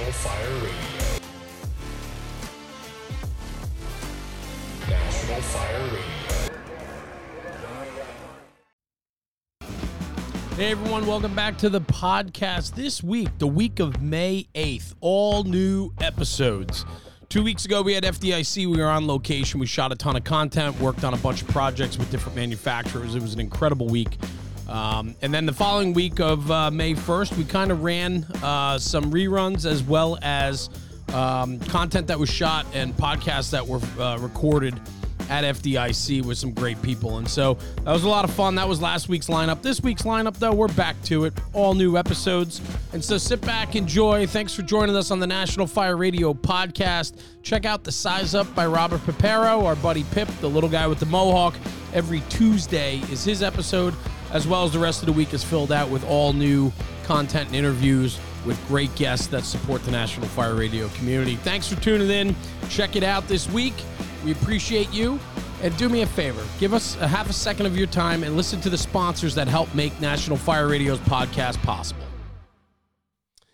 National Fire Radio. National Fire Radio. Hey everyone, welcome back to the podcast. This week, the week of May 8th, all new episodes. Two weeks ago, we had FDIC. We were on location. We shot a ton of content, worked on a bunch of projects with different manufacturers. It was an incredible week. Um, and then the following week of uh, May 1st, we kind of ran uh, some reruns as well as um, content that was shot and podcasts that were uh, recorded at FDIC with some great people. And so that was a lot of fun. That was last week's lineup. This week's lineup, though, we're back to it. All new episodes. And so sit back, enjoy. Thanks for joining us on the National Fire Radio podcast. Check out the Size Up by Robert Pipero, our buddy Pip, the little guy with the mohawk. Every Tuesday is his episode, as well as the rest of the week is filled out with all new content and interviews with great guests that support the National Fire Radio community. Thanks for tuning in. Check it out this week. We appreciate you. And do me a favor, give us a half a second of your time and listen to the sponsors that help make National Fire Radio's podcast possible.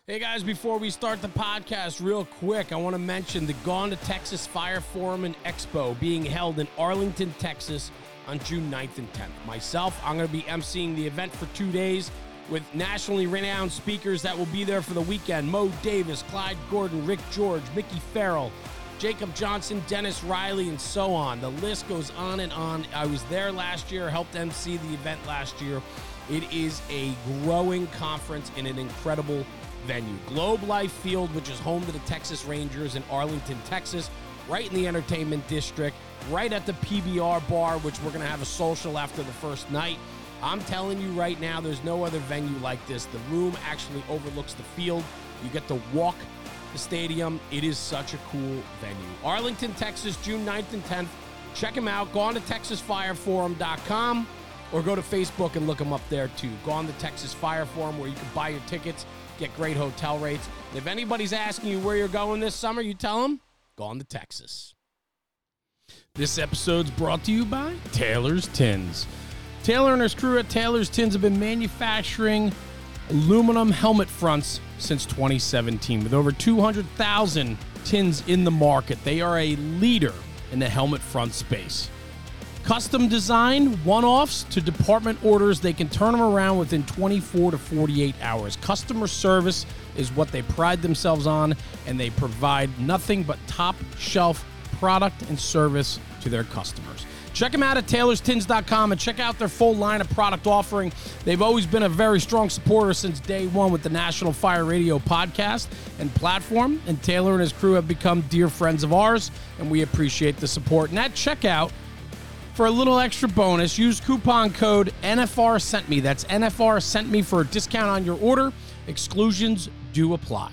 Hey guys, before we start the podcast, real quick, I want to mention the Gone to Texas Fire Forum and Expo being held in Arlington, Texas on June 9th and 10th. Myself, I'm going to be emceeing the event for two days with nationally renowned speakers that will be there for the weekend Mo Davis, Clyde Gordon, Rick George, Mickey Farrell, Jacob Johnson, Dennis Riley, and so on. The list goes on and on. I was there last year, helped MC the event last year. It is a growing conference in an incredible venue. Globe Life Field, which is home to the Texas Rangers in Arlington, Texas, right in the entertainment district, right at the PBR bar, which we're going to have a social after the first night. I'm telling you right now, there's no other venue like this. The room actually overlooks the field. You get to walk the stadium. It is such a cool venue. Arlington, Texas, June 9th and 10th. Check them out. Go on to TexasFireForum.com or go to Facebook and look them up there too. Go on the Texas Fire Forum where you can buy your tickets, get great hotel rates. And if anybody's asking you where you're going this summer, you tell them, Gone to Texas. This episode's brought to you by Taylor's Tins. Taylor and his crew at Taylor's Tins have been manufacturing aluminum helmet fronts since 2017 with over 200,000 tins in the market. They are a leader in the helmet front space. Custom design, one offs to department orders, they can turn them around within 24 to 48 hours. Customer service is what they pride themselves on, and they provide nothing but top shelf product and service to their customers. Check them out at taylorstins.com and check out their full line of product offering. They've always been a very strong supporter since day one with the National Fire Radio podcast and platform. And Taylor and his crew have become dear friends of ours, and we appreciate the support. And at checkout, for a little extra bonus, use coupon code NFR sent me. That's NFR sent me for a discount on your order. Exclusions do apply.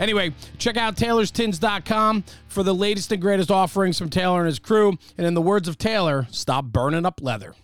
Anyway, check out taylorstins.com for the latest and greatest offerings from Taylor and his crew. And in the words of Taylor, stop burning up leather.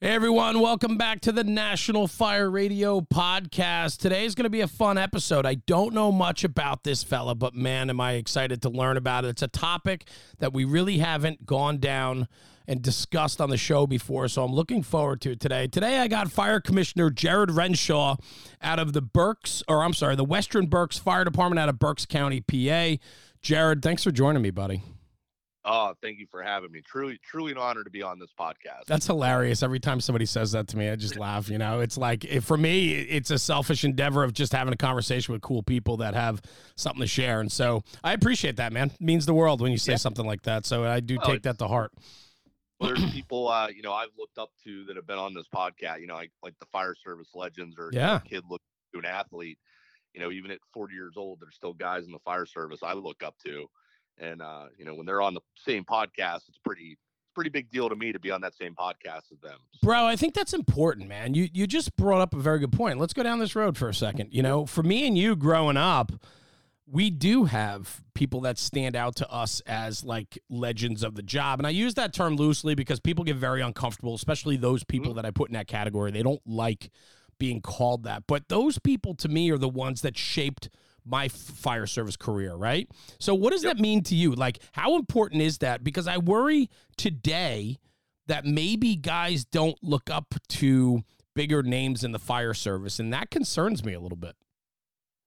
Hey everyone, welcome back to the National Fire Radio podcast. Today is going to be a fun episode. I don't know much about this fella, but man, am I excited to learn about it. It's a topic that we really haven't gone down and discussed on the show before, so I'm looking forward to it today. Today I got Fire Commissioner Jared Renshaw out of the Berks, or I'm sorry, the Western Berks Fire Department out of Berks County, PA. Jared, thanks for joining me, buddy. Oh, thank you for having me. Truly, truly an honor to be on this podcast. That's hilarious. Every time somebody says that to me, I just laugh. You know, it's like if, for me, it's a selfish endeavor of just having a conversation with cool people that have something to share. And so I appreciate that, man. It means the world when you say yeah. something like that. So I do well, take that to heart. Well, there's people, uh, you know, I've looked up to that have been on this podcast. You know, like like the fire service legends or yeah, you know, kid look to an athlete. You know, even at 40 years old, there's still guys in the fire service I look up to and uh, you know when they're on the same podcast it's pretty pretty big deal to me to be on that same podcast as them. Bro, I think that's important, man. You you just brought up a very good point. Let's go down this road for a second. You know, for me and you growing up, we do have people that stand out to us as like legends of the job. And I use that term loosely because people get very uncomfortable, especially those people mm-hmm. that I put in that category. They don't like being called that. But those people to me are the ones that shaped my fire service career, right? So, what does yep. that mean to you? Like, how important is that? Because I worry today that maybe guys don't look up to bigger names in the fire service, and that concerns me a little bit.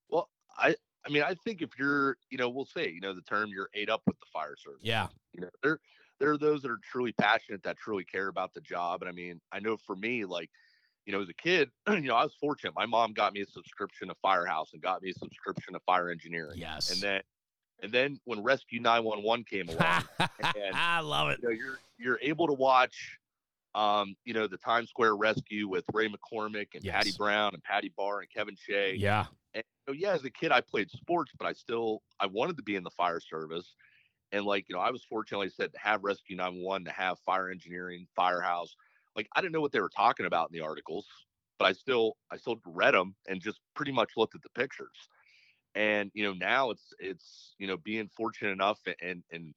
Well, I mean, I think if you're, you know, we'll say, you know, the term you're ate up with the fire service. Yeah. You know, there there are those that are truly passionate that truly care about the job. And I mean, I know for me, like, you know, as a kid, you know, I was fortunate. My mom got me a subscription to Firehouse and got me a subscription to fire engineering. Yes. And then and then when Rescue 911 came along, I love it. you know, you're you're able to watch um, you know, the Times Square rescue with Ray McCormack and Patty Brown and Patty Barr and Kevin Shea. Yeah. And so yeah, as a kid, I played sports, but I still I wanted to be in the fire service. And like you know, I was fortunate, like I said, to have Rescue 911, to have fire engineering, firehouse. Like I didn't know what they were talking about in the articles, but I still I still read them and just pretty much looked at the pictures. And you know, now it's it's you know being fortunate enough and, and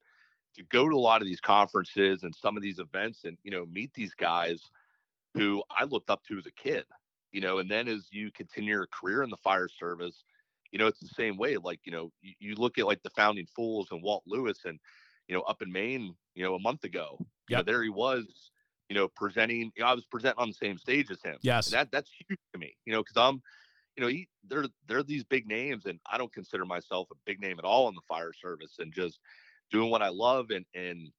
to go to a lot of these conferences and some of these events and you know meet these guys who I looked up to as a kid you know and then as you continue your career in the fire service you know it's the same way like you know you, you look at like the founding fools and walt lewis and you know up in maine you know a month ago you know, there he was you know presenting you know, i was presenting on the same stage as him Yes. and that that's huge to me you know because i'm you know he, they're they're these big names and i don't consider myself a big name at all in the fire service and just doing what i love and and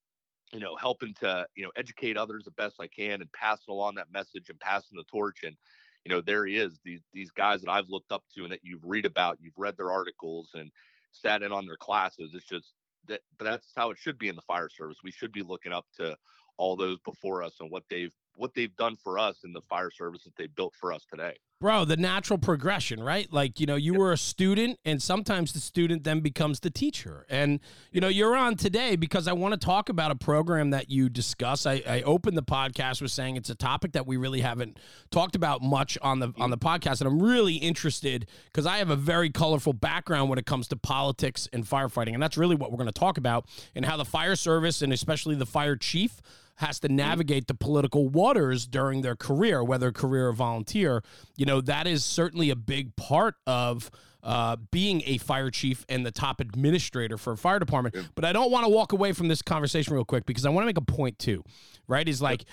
you know helping to you know educate others the best i can and passing along that message and passing the torch and you know there he is these these guys that i've looked up to and that you've read about you've read their articles and sat in on their classes it's just that that's how it should be in the fire service we should be looking up to all those before us and what they've what they've done for us in the fire service that they built for us today Bro, the natural progression, right? Like, you know, you were a student, and sometimes the student then becomes the teacher. And, you know, you're on today because I want to talk about a program that you discuss. I, I opened the podcast with saying it's a topic that we really haven't talked about much on the on the mm-hmm. podcast. And I'm really interested because I have a very colorful background when it comes to politics and firefighting. And that's really what we're going to talk about and how the fire service and especially the fire chief has to navigate the political waters during their career, whether career or volunteer. You know, that is certainly a big part of uh, being a fire chief and the top administrator for a fire department. But I don't want to walk away from this conversation real quick because I want to make a point too, right? Is like,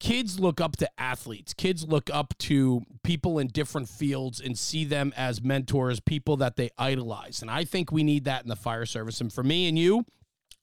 kids look up to athletes kids look up to people in different fields and see them as mentors people that they idolize and i think we need that in the fire service and for me and you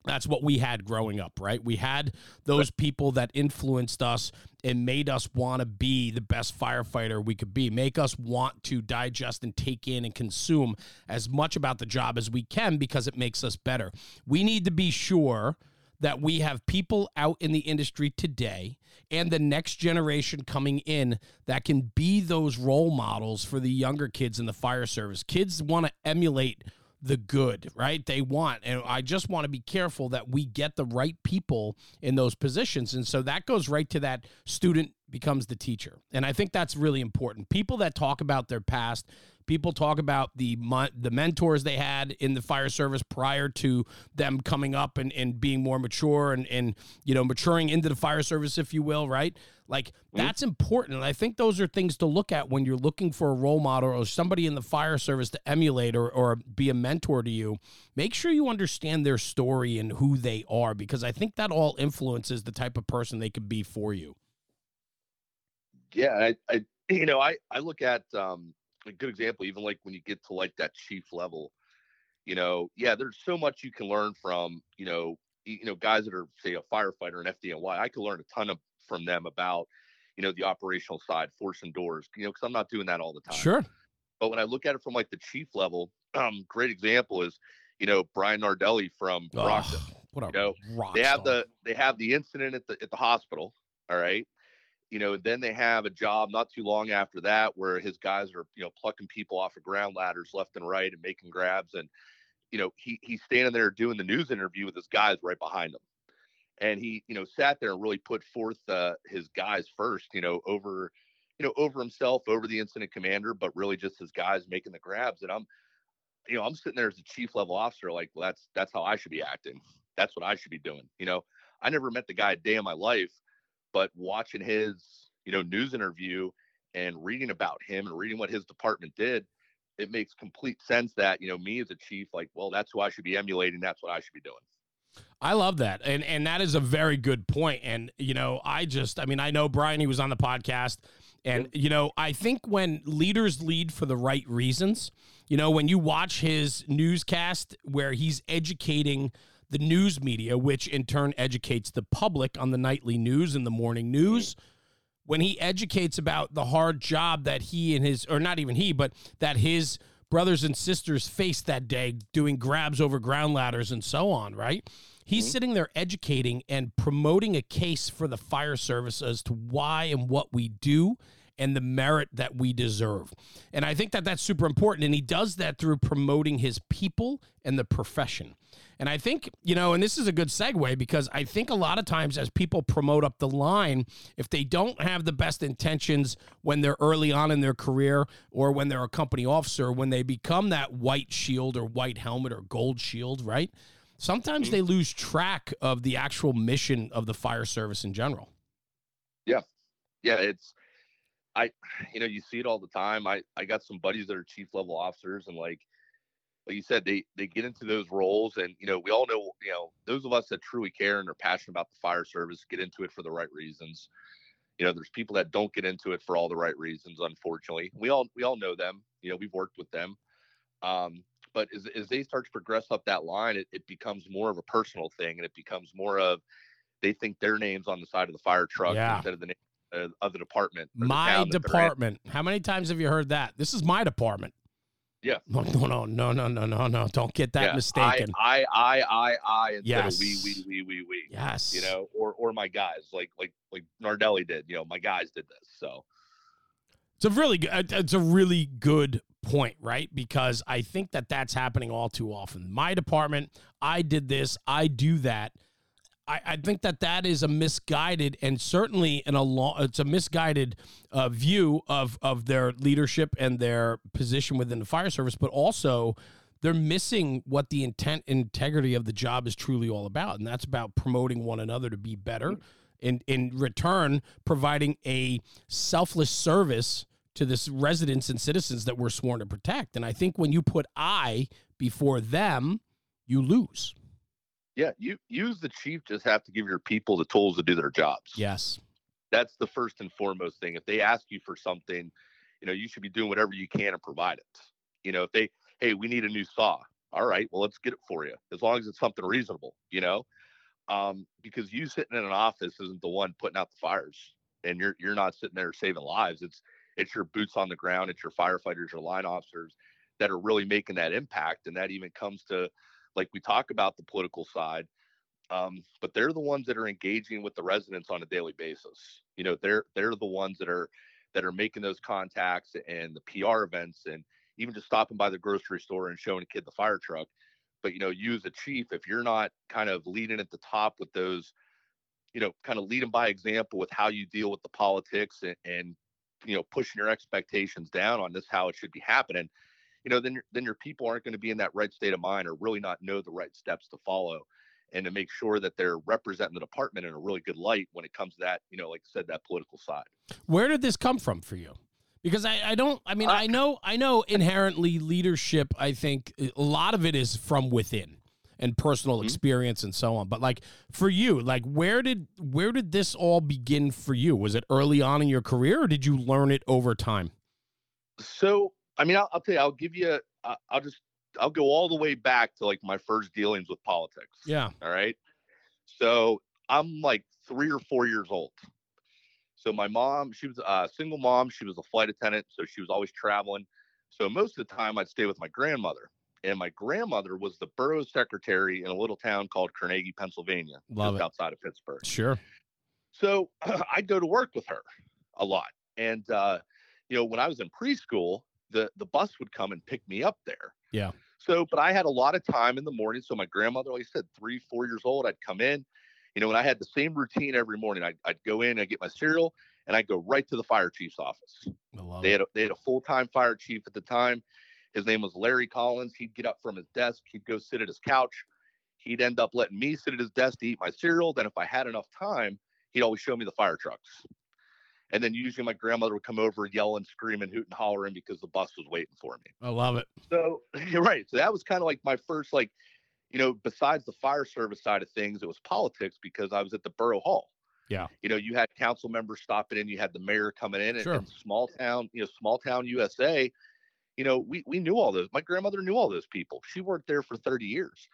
that's what we had growing up, right? We had those people that influenced us and made us want to be the best firefighter we could be, make us want to digest and take in and consume as much about the job as we can because it makes us better. We need to be sure that we have people out in the industry today and the next generation coming in that can be those role models for the younger kids in the fire service. Kids want to emulate the good, right? They want, and I just want to be careful that we get the right people in those positions. And so that goes right to that student becomes the teacher. And I think that's really important. People that talk about their past, people talk about the the mentors they had in the fire service prior to them coming up and, and being more mature and, and you know maturing into the fire service if you will right? Like that's important and i think those are things to look at when you're looking for a role model or somebody in the fire service to emulate or, or be a mentor to you. Make sure you understand their story and who they are because i think that all influences the type of person they could be for you. Yeah I, I you know i i look at um a good example even like when you get to like that chief level you know yeah there's so much you can learn from you know you know guys that are say a firefighter and fdny i could learn a ton of from them about you know the operational side forcing doors you know because i'm not doing that all the time sure but when i look at it from like the chief level um great example is you know brian nardelli from Brockton. Ugh, what a you know, rock they have star. the they have the incident at the at the hospital all right you know then they have a job not too long after that where his guys are you know plucking people off of ground ladders left and right and making grabs and you know he he's standing there doing the news interview with his guys right behind him. And he you know sat there and really put forth uh, his guys first you know over you know over himself over the incident commander but really just his guys making the grabs. And i'm you know i'm sitting there as a chief level officer like well, that's that's how i should be acting. That's what i should be doing you know? I never met the guy a day in my life but watching his you know news interview and reading about him and reading what his department did it makes complete sense that you know me as a chief like well that's who i should be emulating that's what i should be doing I love that. And and that is a very good point. And you know, I just I mean, I know Brian he was on the podcast And, you know, I think when leaders lead for the right reasons, you know, when you watch his newscast where he's educating the news media, which in turn educates the public on the nightly news and the morning news, when he educates about the hard job that he and his, or not even he, but that his brothers and sisters faced that day doing grabs over ground ladders and so on, right? He's Mhm. sitting there educating and promoting a case for the fire service as to why and what we do and the merit that we deserve. And I think that that's super important. And he does that through promoting his people and the profession. And I think, you know, and this is a good segue because I think a lot of times as people promote up the line, if they don't have the best intentions when they're early on in their career or when they're a company officer, when they become that white shield or white helmet or gold shield, right? Sometimes Mhm. they lose track of the actual mission of the fire service in general. Yeah. Yeah, it's I you know, you see it all the time. I I got some buddies that are chief level officers and like like you said, they they get into those roles and you know, we all know, you know, those of us that truly care and are passionate about the fire service get into it for the right reasons. You know, there's people that don't get into it for all the right reasons, unfortunately. We all we all know them. You know, we've worked with them. Um, but as, as they start to progress up that line, it, it becomes more of a personal thing and it becomes more of they think their name's on the side of the fire truck Yeah. instead of the name uh, of the department. the My town that they're in. department. How many times have you heard that? This is my department. Yeah. No, no, no, no, no, no, no. Don't get that Yeah, mistaken. I, I, I, I, I instead Yes. of we, we, we, we, we. yes. You know, or or my guys, like like like Nardelli did. You know, my guys did this. So It's a really good. Uh, it's a really good point, right? Because I think that that's happening all too often. My department, I did this, I do that. I, I think that that is a misguided and certainly in a. It's a misguided uh, view of of their leadership and their position within the fire service, but also they're missing what the intent integrity of the job is truly all about, and that's about promoting one another to be better. In in return, providing a selfless service to the residents and citizens that we're sworn to protect. And I think when you put I before them, you lose. Yeah, you use the chief just have to give your people the tools to do their jobs. Yes. That's the first and foremost thing. If they ask you for something, you know, you should be doing whatever you can to provide it. You know, if they, hey, we need a new saw. All right, well, let's get it for you. As long as it's something reasonable, you know. Um, because you sitting in an office isn't the one putting out the fires. And you're you're not sitting there saving lives. It's it's your boots on the ground, it's your firefighters, your line officers that are really making that impact. And that even comes to like we talk about the political side. Um, but they're the ones that are engaging with the residents on a daily basis. You know, they're they're the ones that are that are making those contacts and the PR events and even just stopping by the grocery store and showing a kid the fire truck. But you know, you as a chief, if you're not kind of leading at the top with those, you know, kind of leading by example with how you deal with the politics and, and you know, pushing your expectations down on this how it should be happening, you know, then your, then your people aren't going to be in that right state of mind or really not know the right steps to follow and to make sure that they're representing the department in a really good light when it comes to that, you know, like I said, that political side. Where did this come from for you? Because I, I don't I mean Uh, I know I know inherently leadership I think a lot of it is from within and personal Mhm. experience and so on. But like for you, like where did where did this all begin for you? Was it early on in your career or did you learn it over time? So, I mean, I'll, I'll tell you, I'll give you, uh, I'll just, I'll go all the way back to like my first dealings with politics. Yeah. All right. So I'm like three or four years old. So my mom, she was a single mom. She was a flight attendant. So she was always traveling. So most of the time I'd stay with my grandmother. And my grandmother was the borough secretary in a little town called Carnegie, Pennsylvania, Love just it. outside of Pittsburgh. Sure. So I'd go to work with her a lot. And uh, you know, when I was in preschool, the the bus would come and pick me up there. Yeah. So, but I had a lot of time in the morning. So my grandmother, like I said, three, four years old, I'd come in, you know, and I had the same routine every morning. I'd, I'd go in, I'd get my cereal, and I'd go right to the fire chief's office. They it. had a, they had a full time fire chief at the time. His name was Larry Collins. He'd get up from his desk. He'd go sit at his couch. He'd end up letting me sit at his desk to eat my cereal. Then, if I had enough time, he'd always show me the fire trucks. And then usually my grandmother would come over yell and scream yelling, screaming, hooting, hollering because the bus was waiting for me. I love it. So you're right. So that was kind of like my first, like, you know, besides the fire service side of things, it was politics because I was at the borough hall. Yeah. You know, you had council members stopping in, you had the mayor coming in, and, Sure. and small town, you know, small town USA. You know, we we knew all those. My grandmother knew all those people. She worked there for 30 years.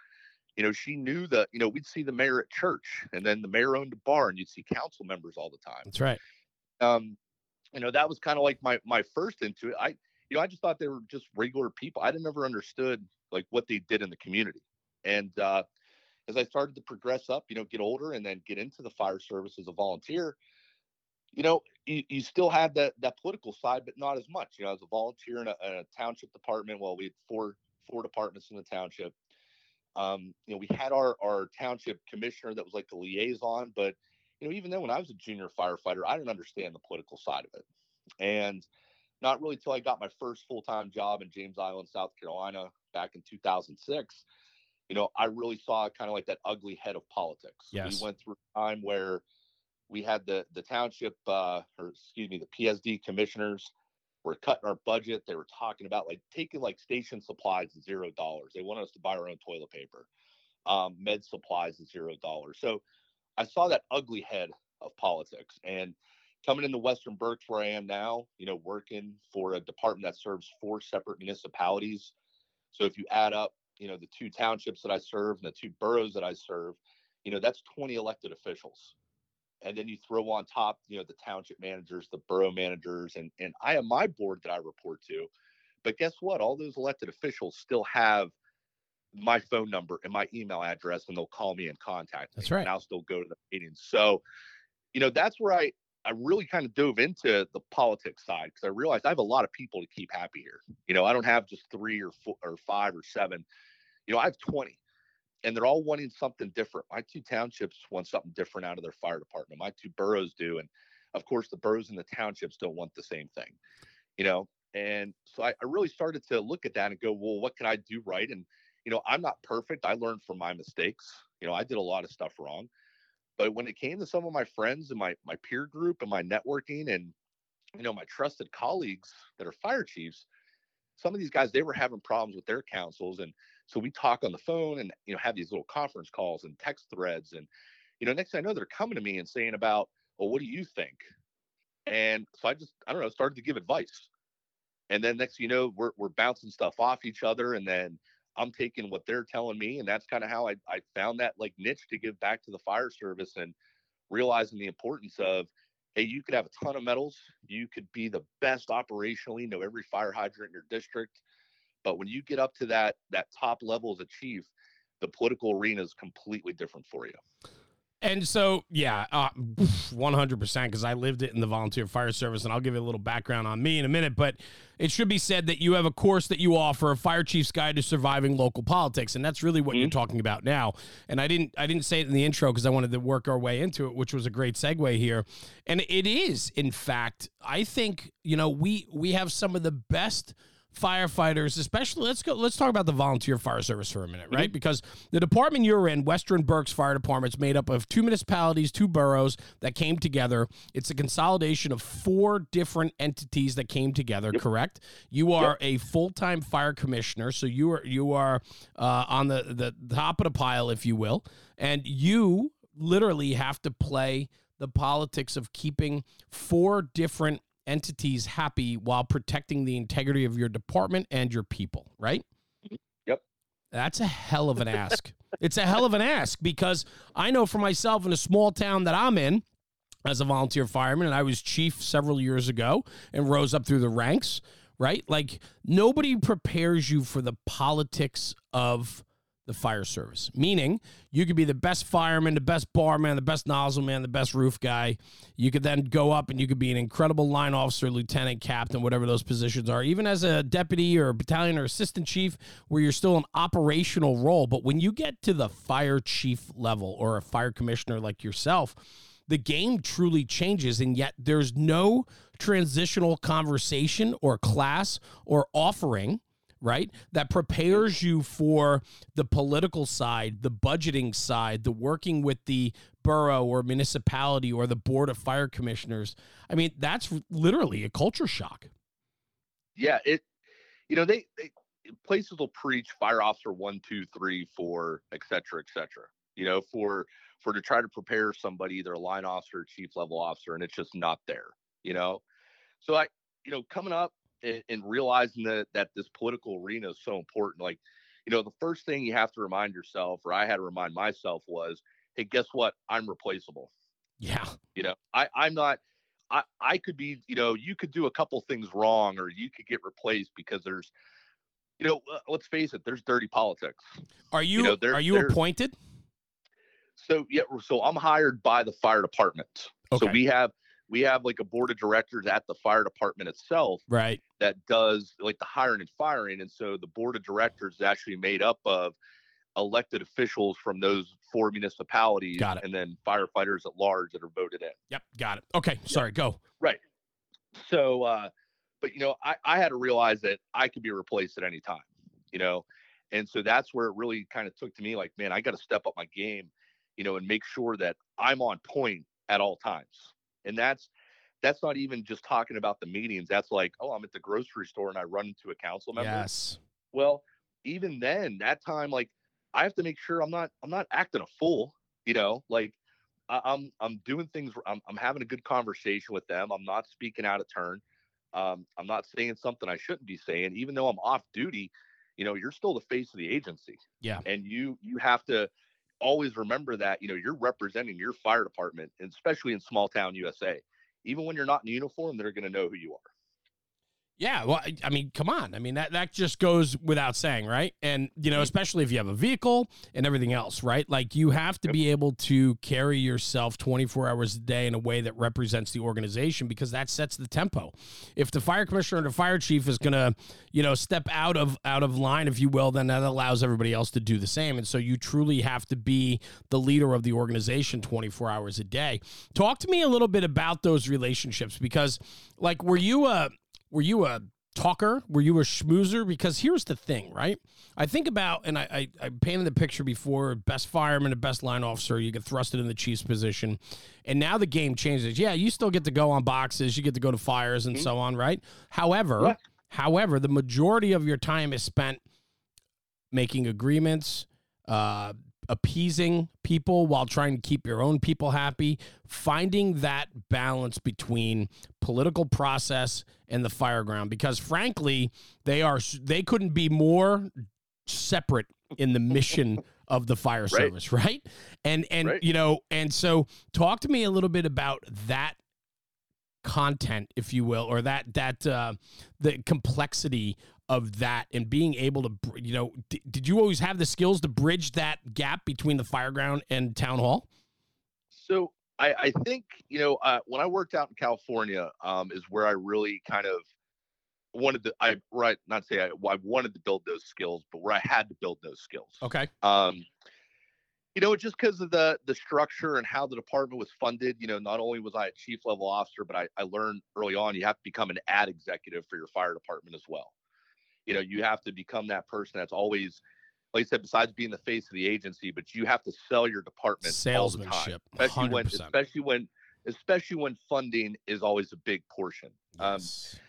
You know, she knew that. You know, we'd see the mayor at church, and then the mayor owned a bar, and you'd see council members all the time That's right. Um, you know, that was kind of like my my first into it. I, you know, I just thought they were just regular people. I never understood like what they did in the community. And uh, as I started to progress up, you know, get older and then get into the fire service as a volunteer, you know, you, you still had that that political side, but not as much. You know, as a volunteer in a, in a township department, well, we had four four departments in the township. Um, you know, we had our our township commissioner that was like the liaison, but you know, even then when I was a junior firefighter, I didn't understand the political side of it. And not really till I got my first full-time job in James Island, South Carolina back in 2006, you know, I really saw kind of like that ugly head of politics. Yes. We went through a time where we had the the township uh or excuse me, the PSD commissioners were cutting our budget. They were talking about like taking like station supplies to zero dollars. They wanted us to buy our own toilet paper. Um, med supplies to zero dollars. So I saw that ugly head of politics. And coming into Western Berks, where I am now, you know, working for a department that serves four separate municipalities. So if you add up, you know, the two townships that I serve and the two boroughs that I serve, you know, that's 20 elected officials. And then you throw on top, you know, the township managers, the borough managers, and and I have my board that I report to. But guess what? All those elected officials still have my phone number and my email address and they'll call me and contact me. That's right. and I'll still go to the meetings. So, you know, that's where I I really kind of dove into the politics side because I realized I have a lot of people to keep happy here. You know, I don't have just three or four or five or seven. You know, I have 20 and they're all wanting something different. My two townships want something different out of their fire department. My two boroughs do. And of course, the boroughs and the townships don't want the same thing, you know? And so I, I really started to look at that and go, well, what can I do right? And, you know, I'm not perfect. I learned from my mistakes. You know, I did a lot of stuff wrong. But when it came to some of my friends and my my peer group and my networking and you know my trusted colleagues that are fire chiefs, some of these guys they were having problems with their councils and so we talk on the phone and you know have these little conference calls and text threads and you know next thing I know they're coming to me and saying about well what do you think and so I just I don't know started to give advice and then next thing you know we're we're bouncing stuff off each other and then I'm taking what they're telling me and that's kind of how I I found that like niche to give back to the fire service and realizing the importance of hey you could have a ton of medals you could be the best operationally know every fire hydrant in your district but when you get up to that that top level as a chief the political arena is completely different for you And so, yeah, uh, 100% because I lived it in the volunteer fire service, and I'll give you a little background on me in a minute. But it should be said that you have a course that you offer, a fire chief's guide to surviving local politics, and that's really what you're talking about now. And I didn't, I didn't say it in the intro because I wanted to work our way into it, which was a great segue here. And it is, in fact, I think you know we we have some of the best firefighters, especially let's go let's talk about the volunteer fire service for a minute, right? Because the department you're in, Western Berks Fire Department, is made up of two municipalities, two boroughs that came together. It's a consolidation of four different entities that came together, correct? You are a full-time fire commissioner, so you are you are uh, on the, the top of the pile, if you will, and you literally have to play the politics of keeping four different entities happy while protecting the integrity of your department and your people, right? Yep. That's a hell of an ask. it's a hell of an ask because I know for myself in a small town that I'm in as a volunteer fireman, and I was chief several years ago and rose up through the ranks, right? Like nobody prepares you for the politics of the fire service. Meaning, you could be the best fireman, the best barman, the best nozzle man, the best roof guy. You could then go up and you could be an incredible line officer, lieutenant, captain, whatever those positions are, even as a deputy or a battalion or assistant chief, where you're still an operational role. But when you get to the fire chief level or a fire commissioner like yourself, the game truly changes, and yet there's no transitional conversation or class or offering right? That prepares you for the political side, the budgeting side, the working with the borough or municipality or the board of fire commissioners. I mean, that's literally a culture shock. yeah it you know they, they places will preach fire officer one two three four et cetera et cetera you know, for for to try to prepare somebody, either a line officer, chief level officer, and it's just not there, you know. So I, you know, coming up and, and realizing that that this political arena is so important, like, you know, the first thing you have to remind yourself, or I had to remind myself, was, hey, guess what? I'm replaceable. Yeah. You know, I I'm not. I, I could be, you know, you could do a couple things wrong or you could get replaced because there's, you know, uh, let's face it, there's dirty politics. Are you, know, there- are you there- appointed? So yeah, so I'm hired by the fire department. Okay. So we have we have like a board of directors at the fire department itself Right. that does like the hiring and firing. And so the board of directors is actually made up of elected officials from those four municipalities Got it. and then firefighters at large that are voted in. Yep. Got it. Okay. Sorry. Go. Right. So, uh, but you know, I, I had to realize that I could be replaced at any time, you know, and so that's where it really kind of took to me like, man, I got to step up my game, you know, and make sure that I'm on point at all times. And that's, that's not even just talking about the meetings. That's like, oh, I'm at the grocery store and I run into a council member. Yes. Well, even then, that time, like, I have to make sure I'm not, I'm not acting a fool, you know, like I, I'm, I'm doing things. I'm, I'm having a good conversation with them. I'm not speaking out of turn. Um, I'm not saying something I shouldn't be saying, even though I'm off duty. You know, you're still the face of the agency. Yeah. And you, you have to always remember that. You know, you're representing your fire department, especially in small town USA. Even when you're not in uniform, they're going to know who you are. Yeah, well, I- mean, come on. I mean, that that just goes without saying, right? And you know, Mhm. especially if you have a vehicle and everything else, right? Like you have to be able to carry yourself 24 hours a day in a way that represents the organization because that sets the tempo. If the fire commissioner and the fire chief is going to, you know, step out of out of line if you will, then that allows everybody else to do the same. And so you truly have to be the leader of the organization 24 hours a day. Talk to me a little bit about those relationships because like were you a were you a talker? Were you a schmoozer? Because here's the thing, right? I think about, and I, I, I painted the picture before best fireman and best line officer, you get thrusted in the chief's position. And now the game changes. Yeah, you still get to go on boxes, you get to go to fires and Mhm. so on, right? However, Yeah. however, the majority of your time is spent making agreements, uh, appeasing people while trying to keep your own people happy, finding that balance between political process and the fireground. Because frankly they are they couldn't be more separate in the mission of the fire service right? And and Right. you know and so talk to me a little bit about that content if you will or that that uh the complexity of that and being able to you know d- did you always have the skills to bridge that gap between the fireground and town hall So I, I think you know uh, when I worked out in California um, is where I really kind of wanted to. I right not say I, I wanted to build those skills, but where I had to build those skills. okay Um, you know, just because of the the structure and how the department was funded. You know, not only was I a chief level officer, but I, I learned early on you have to become an ad executive for your fire department as well. You know, you have to become that person that's always, like I said, besides being the face of the agency, but you have to sell your department all the time salesmanship especially when 100% especially when especially when funding is always a big portion. Um, Yes.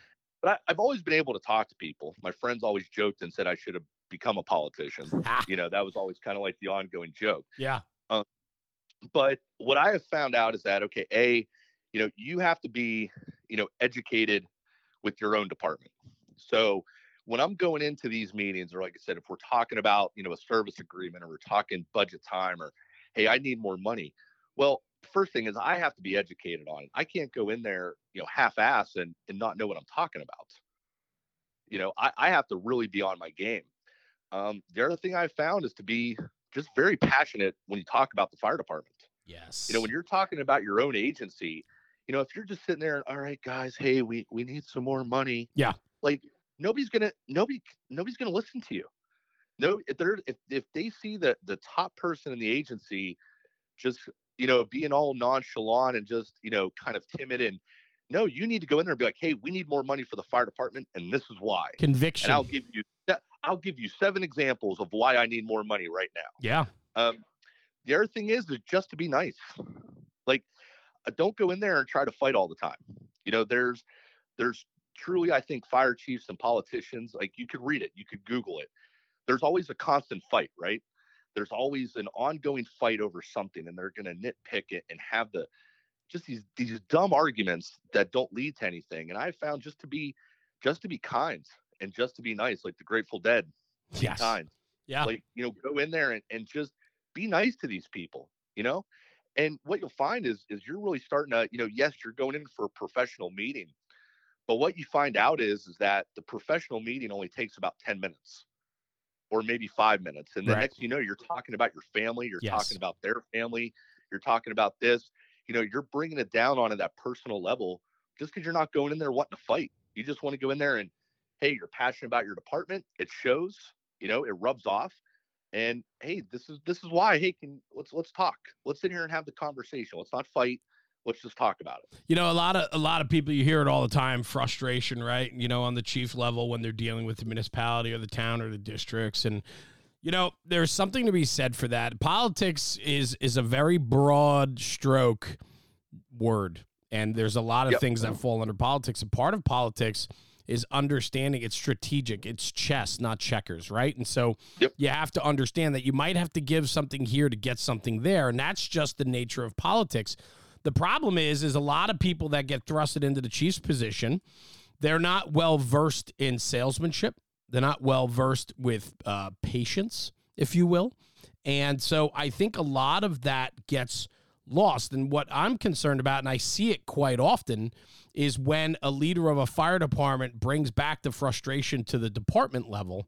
but I, I've always been able to talk to people. My friends always joked and said I should have become a politician. You know, that was always kind of like the ongoing joke. yeah But what I have found out is that okay, a, you know, you have to be, you know, educated with your own department. So when I'm going into these meetings, or like I said, if we're talking about, you know, a service agreement or we're talking budget time or hey, I need more money. Well, first thing is I have to be educated on it. I can't go in there, you know, half-ass and, and not know what I'm talking about. You know, I, I have to really be on my game. Um, the other thing I found is to be just very passionate when you talk about the fire department. yes You know, when you're talking about your own agency, you know, if you're just sitting there, all right, guys, hey, we we need some more money. Yeah. Like nobody's gonna nobody nobody's gonna listen to you. No, if they're if if they see that the top person in the agency just you know being all nonchalant and just you know kind of timid and no, you need to go in there and be like, hey, we need more money for the fire department, and this is why. conviction And I'll give you I'll give you seven examples of why I need more money right now. yeah Um, the other thing is, is just to be nice. Like, uh, don't go in there and try to fight all the time. You know, there's, there's truly, I think, fire chiefs and politicians. Like, you could read it, you could Google it. There's always a constant fight, right? there's always an ongoing fight over something and they're going to nitpick it and have the just these these dumb arguments that don't lead to anything and i found just to be just to be kind and just to be nice like the grateful dead be Yes. kind Yeah. like you know go in there and, and just be nice to these people you know and what you'll find is is you're really starting to you know yes you're going in for a professional meeting but what you find out is is that the professional meeting only takes about 10 minutes or maybe five minutes and the Right. next you know you're talking about your family you're Yes. talking about their family you're talking about this you know you're bringing it down onto that personal level just because you're not going in there wanting to fight you just want to go in there and hey you're passionate about your department it shows you know it rubs off and hey this is this is why hey can let's let's talk let's sit here and have the conversation let's not fight let's just talk about it You know, a lot of a lot of people you hear it all the time, frustration, right? You know, on the chief level when they're dealing with the municipality or the town or the districts and you know, there's something to be said for that. Politics is is a very broad stroke word and there's a lot of Yep. things that fall under politics. And part of politics is understanding it's strategic. It's chess, not checkers, right? And so Yep. you have to understand that you might have to give something here to get something there, and that's just the nature of politics. The problem is, is a lot of people that get thrusted into the chief's position, they're not well versed in salesmanship. They're not well versed with uh, patience, if you will. And so I think a lot of that gets lost. And what I'm concerned about, and I see it quite often, is when a leader of a fire department brings back the frustration to the department level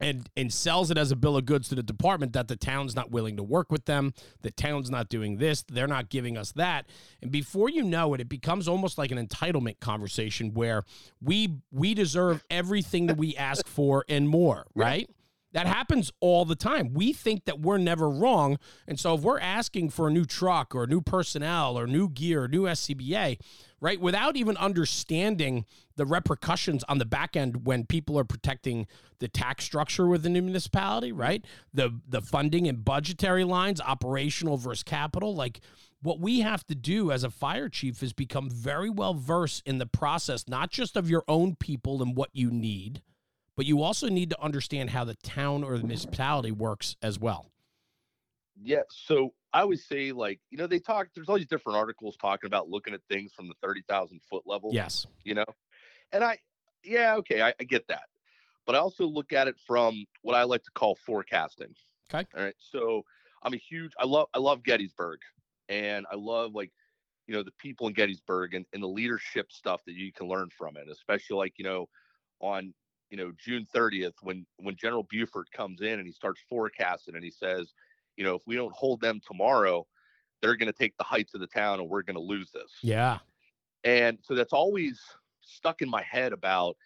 and and sells it as a bill of goods to the department that the town's not willing to work with them, the town's not doing this, they're not giving us that. And before you know it, it becomes almost like an entitlement conversation where we we deserve everything that we ask for and more, right? That happens all the time. We think that we're never wrong. And so if we're asking for a new truck or new personnel or new gear, or new SCBA, right, without even understanding the repercussions on the back end when people are protecting the tax structure within the municipality, right? The the funding and budgetary lines, operational versus capital, like what we have to do as a fire chief is become very well versed in the process, not just of your own people and what you need, but you also need to understand how the town or the municipality works as well. Yeah. So I would say, like, you know, they talk, there's all these different articles talking about looking at things from the 30,000 foot level, Yes. you know? And I, yeah, okay, I, I get that. But I also look at it from what I like to call forecasting. Okay. All right. So I'm a huge, I love, I love Gettysburg and I love like, you know, the people in Gettysburg and, and the leadership stuff that you can learn from it, especially like, you know, on, you know, June 30th, when, when General Buford comes in and he starts forecasting and he says, you know, if we don't hold them tomorrow, they're going to take the heights of the town and we're going to lose this. Yeah. And so that's always stuck in my head about,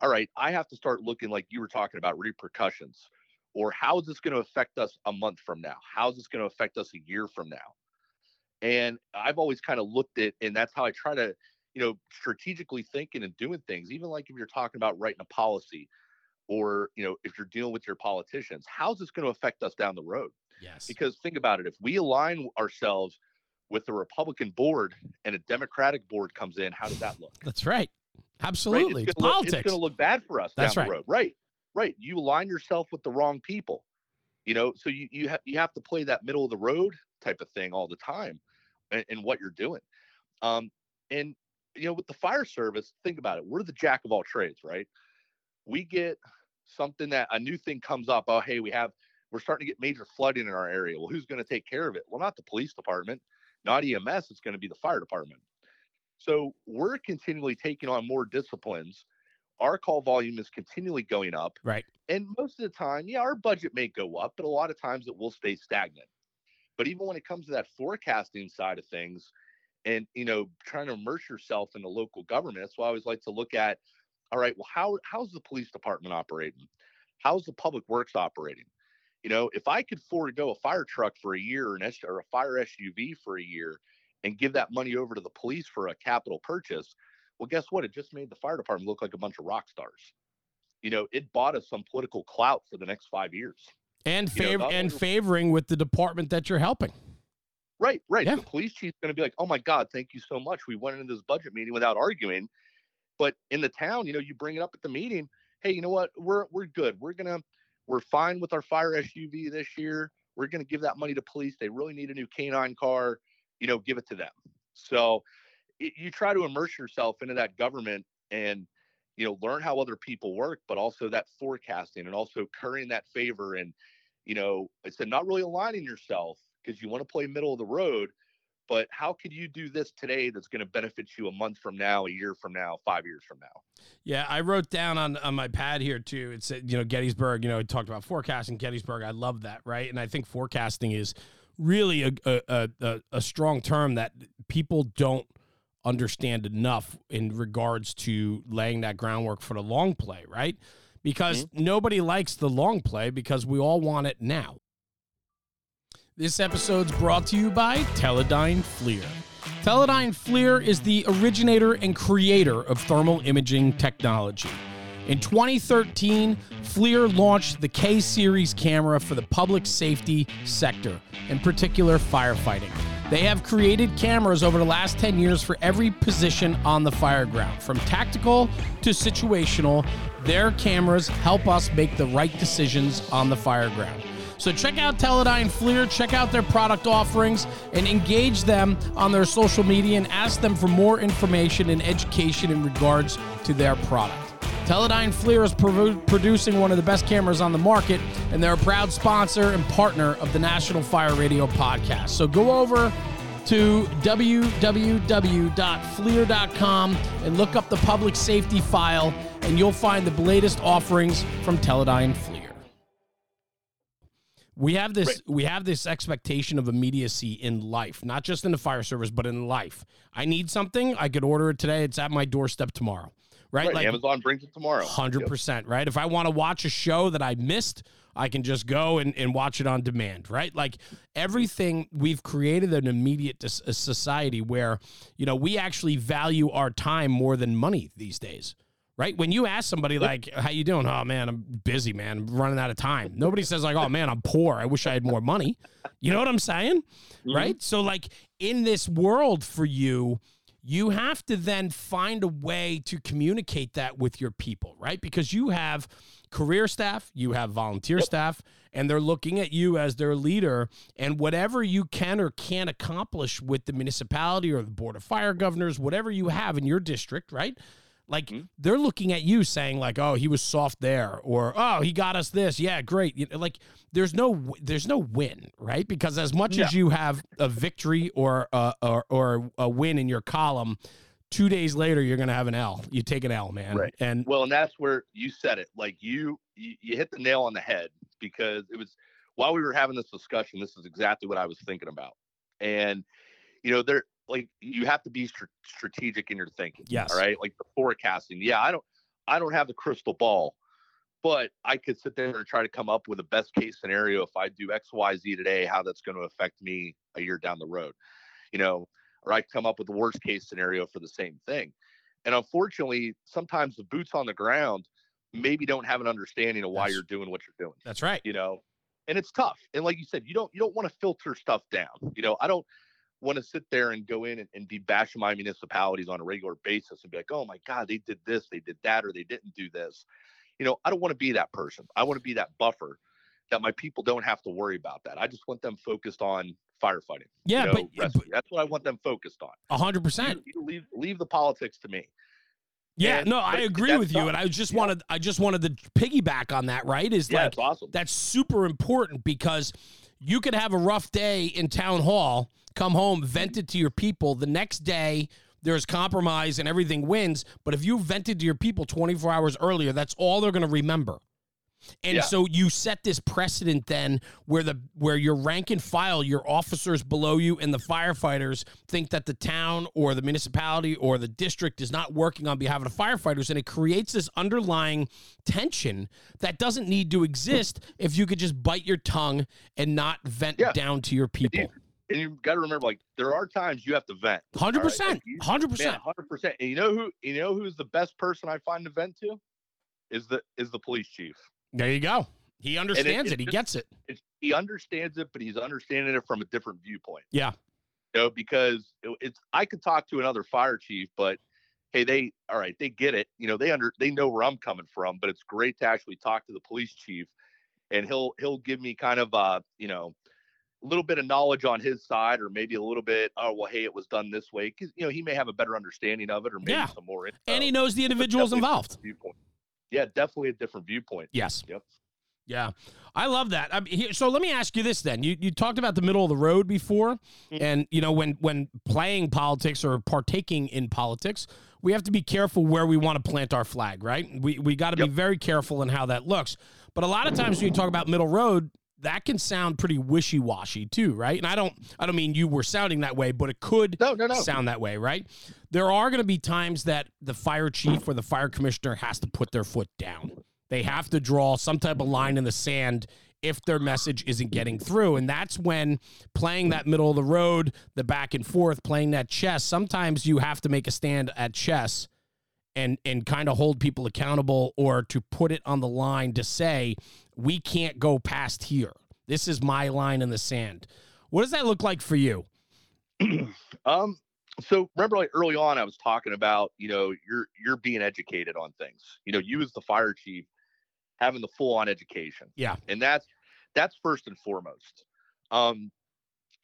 all right, I have to start looking like you were talking about repercussions or how is this going to affect us a month from now? How is this going to affect us a year from now? And I've always kind of looked at, and that's how I try to, you know, strategically thinking and doing things, even like if you're talking about writing a policy or, you know, if you're dealing with your politicians, how's this going to affect us down the road? Yes. Because think about it, if we align ourselves with the Republican board and a Democratic board comes in, how does that look? That's right. Right? Absolutely. It's, gonna look- politics. it's going to look bad for us That's down right. the road. Right. Right. You align yourself with the wrong people. You know, so you you have you have to play that middle of the road type of thing all the time in, in what you're doing. Um, and you know, with the fire service, think about it. We're the jack of all trades, right? We get something that a new thing comes up. Oh, hey, we have we're starting to get major flooding in our area. Well, who's going to take care of it? Well, not the police department, not EMS. It's going to be the fire department. So we're continually taking on more disciplines. Our call volume is continually going up. right. And most of the time, yeah, our budget may go up, but a lot of times it will stay stagnant. But even when it comes to that forecasting side of things and, you know, trying to immerse yourself in the local government, that's why I always like to look at, all right, well, how how's the police department operating? How's the public works operating? You know, if I could forego a fire truck for a year or an S- or a fire SUV for a year and give that money over to the police for a capital purchase, well, guess what? It just made the fire department look like a bunch of rock stars. You know, it bought us some political clout for the next five years. And You know, and favoring with the department that you're helping. Right, right. Yeah. The police chief's going to be like, "Oh my God, thank you so much. We went into this budget meeting without arguing." But in the town, you know, you bring it up at the meeting. Hey, you know what? We're we're good. We're gonna we're fine with our fire SUV this year. We're going to give that money to police. They really need a new canine car. You know, give it to them. So it, you try to immerse yourself into that government and you know learn how other people work, but also that forecasting and also currying that favor and you know, I said not really aligning yourself because you want to play middle of the road, but how could you do this today that's going to benefit you a month from now, a year from now, five years from now? Yeah, I wrote down on, on my pad here too. It said, you know, Gettysburg, you know, it talked about forecasting Gettysburg. I love that, right? And I think forecasting is really a, a, a, a strong term that people don't understand enough in regards to laying that groundwork for the long play, right? Because mm-hmm. nobody likes the long play because we all want it now. This episode's brought to you by Teledyne FLIR. Teledyne FLIR is the originator and creator of thermal imaging technology. In 2013, FLIR launched the K Series camera for the public safety sector, in particular firefighting. They have created cameras over the last 10 years for every position on the fire ground, from tactical to situational. Their cameras help us make the right decisions on the fire ground. So check out Teledyne FLIR, check out their product offerings, and engage them on their social media and ask them for more information and education in regards to their product. Teledyne FLIR is pro- producing one of the best cameras on the market, and they're a proud sponsor and partner of the National Fire Radio podcast. So go over to www.flir.com and look up the public safety file, and you'll find the latest offerings from Teledyne FLIR. We have this right. we have this expectation of immediacy in life, not just in the fire service, but in life. I need something, I could order it today. It's at my doorstep tomorrow. Right? right. Like Amazon brings it tomorrow. 100%, yep. right? If I want to watch a show that I missed, I can just go and, and watch it on demand, right? Like everything, we've created an immediate society where, you know, we actually value our time more than money these days right? When you ask somebody like, "How you doing?" Oh man, I'm busy, man. I'm running out of time. Nobody says like, "Oh man, I'm poor. I wish I had more money." You know what I'm saying? Mm-hmm. Right? So like in this world for you, you have to then find a way to communicate that with your people, right? Because you have career staff, you have volunteer staff, and they're looking at you as their leader. And whatever you can or can't accomplish with the municipality or the board of fire governors, whatever you have in your district, right? Like mm-hmm. they're looking at you saying like, "Oh, he was soft there," or "Oh, he got us this." Yeah, great. You know, like there's no there's no win, right? Because as much yeah. as you have a victory or a, or or a win in your column, two days later you're gonna have an L. You take an L, man. Right. And well, and that's where you said it. Like you you, you hit the nail on the head because it was while we were having this discussion. This is exactly what I was thinking about, and you know there like you have to be str- strategic in your thinking. Yes. All right. Like the forecasting. Yeah, I don't I don't have the crystal ball, but I could sit there and try to come up with a best case scenario if I do X, Y, Z today, how that's going to affect me a year down the road. You know, or I come up with the worst case scenario for the same thing. And unfortunately, sometimes the boots on the ground maybe don't have an understanding of why that's, you're doing what you're doing. That's right. You know, and it's tough. And like you said, you don't you don't want to filter stuff down. You know, I don't want to sit there and go in and, and be bashing my municipalities on a regular basis and be like, oh my God, they did this, they did that, or they didn't do this. You know, I don't want to be that person. I want to be that buffer that my people don't have to worry about that. I just want them focused on firefighting. Yeah, you know, but, but, that's what I want them focused on. A hundred percent. Leave leave the politics to me. Yeah, and, no, I agree with you, and I just yeah. wanted I just wanted to piggyback on that. Right? Is yeah, like awesome. That's super important because you could have a rough day in town hall come home, vent it to your people. The next day, there's compromise and everything wins. But if you vented to your people 24 hours earlier, that's all they're going to remember. And yeah. so you set this precedent then where the where your rank and file, your officers below you and the firefighters think that the town or the municipality or the district is not working on behalf of the firefighters and it creates this underlying tension that doesn't need to exist if you could just bite your tongue and not vent yeah. down to your people and you got to remember, like there are times you have to vent. Hundred percent, hundred percent, hundred percent. And you know who? You know who's the best person I find to vent to? Is the is the police chief. There you go. He understands it, it, it. He gets it. he understands it, but he's understanding it from a different viewpoint. Yeah. You know, because it, it's I could talk to another fire chief, but hey, they all right, they get it. You know, they under they know where I'm coming from, but it's great to actually talk to the police chief and he'll he'll give me kind of uh you know a little bit of knowledge on his side, or maybe a little bit. Oh well, hey, it was done this way because you know he may have a better understanding of it, or maybe Yeah. some more. Info. And he knows the individuals involved. Yeah, definitely a different viewpoint. Yes. Yep. Yeah, I love that. I mean, so let me ask you this then: you you talked about the middle of the road before, Mhm. and you know when when playing politics or partaking in politics, we have to be careful where we want to plant our flag, right? We we got to be very careful in how that looks. But a lot of times when you talk about middle road, that can sound pretty wishy washy too, right? And I don't I don't mean you were sounding that way, but it could No, no, no. sound that way, right? There are going to be times that the fire chief or the fire commissioner has to put their foot down. They have to draw some type of line in the sand if their message isn't getting through. And that's when playing that middle of the road, the back and forth, playing that chess, sometimes you have to make a stand at chess and and kind of hold people accountable or to put it on the line to say we can't go past here. This is my line in the sand. What does that look like for you? Um, so remember like early on I was talking about, you know, you're you're being educated on things. You know, you as the fire chief having the full on education. Yeah. And that's that's first and foremost. Um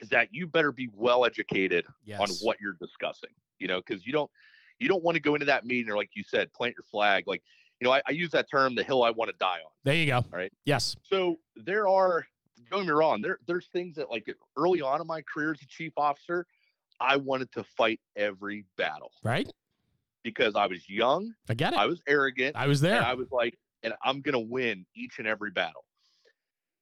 is that you better be well educated Yes. on what you're discussing, you know, because you don't you don't want to go into that meeting or like you said, plant your flag. Like, you know, I, I use that term, the hill I want to die on. There you go. All right. Yes. So there are, don't get me wrong, there there's things that like early on in my career as a chief officer, I wanted to fight every battle Right? because I was young, I get it. I was arrogant, I was and there. I was like, and I'm gonna win each and every battle.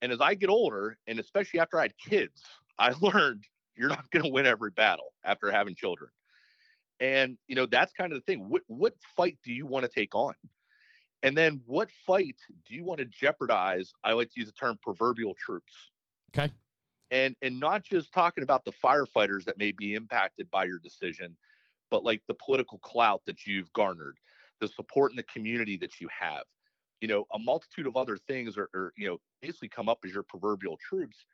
And as I get older, and especially after I had kids, I learned you're not gonna win every battle after having children. And you know, that's kind of the thing. What what fight do you want to take on? And then what fight do you want to jeopardize? I like to use the term proverbial troops. Okay. And and not just talking about the firefighters that may be impacted by your decision, but like the political clout that you've garnered, the support in the community that you have. You know, a multitude of other things are, are you know, basically come up as your proverbial troops.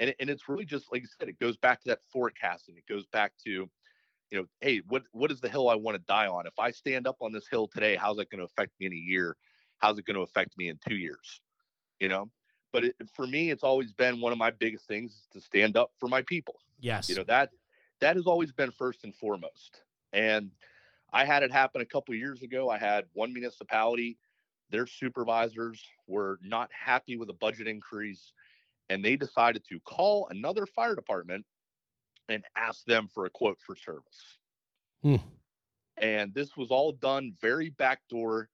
And, and it's really just like I said, it goes back to that forecasting. It goes back to, you know, hey, what what is the hill I want to die on? If I stand up on this hill today, how's it going to affect me in a year? How's it going to affect me in two years? You know, but it, for me, it's always been one of my biggest things is to stand up for my people. yes. You know that that has always been first and foremost. And I had it happen a couple of years ago. I had one municipality, their supervisors were not happy with a budget increase, and they decided to call another fire department and ask them for a quote for service. Hmm. And this was all done very backdoor.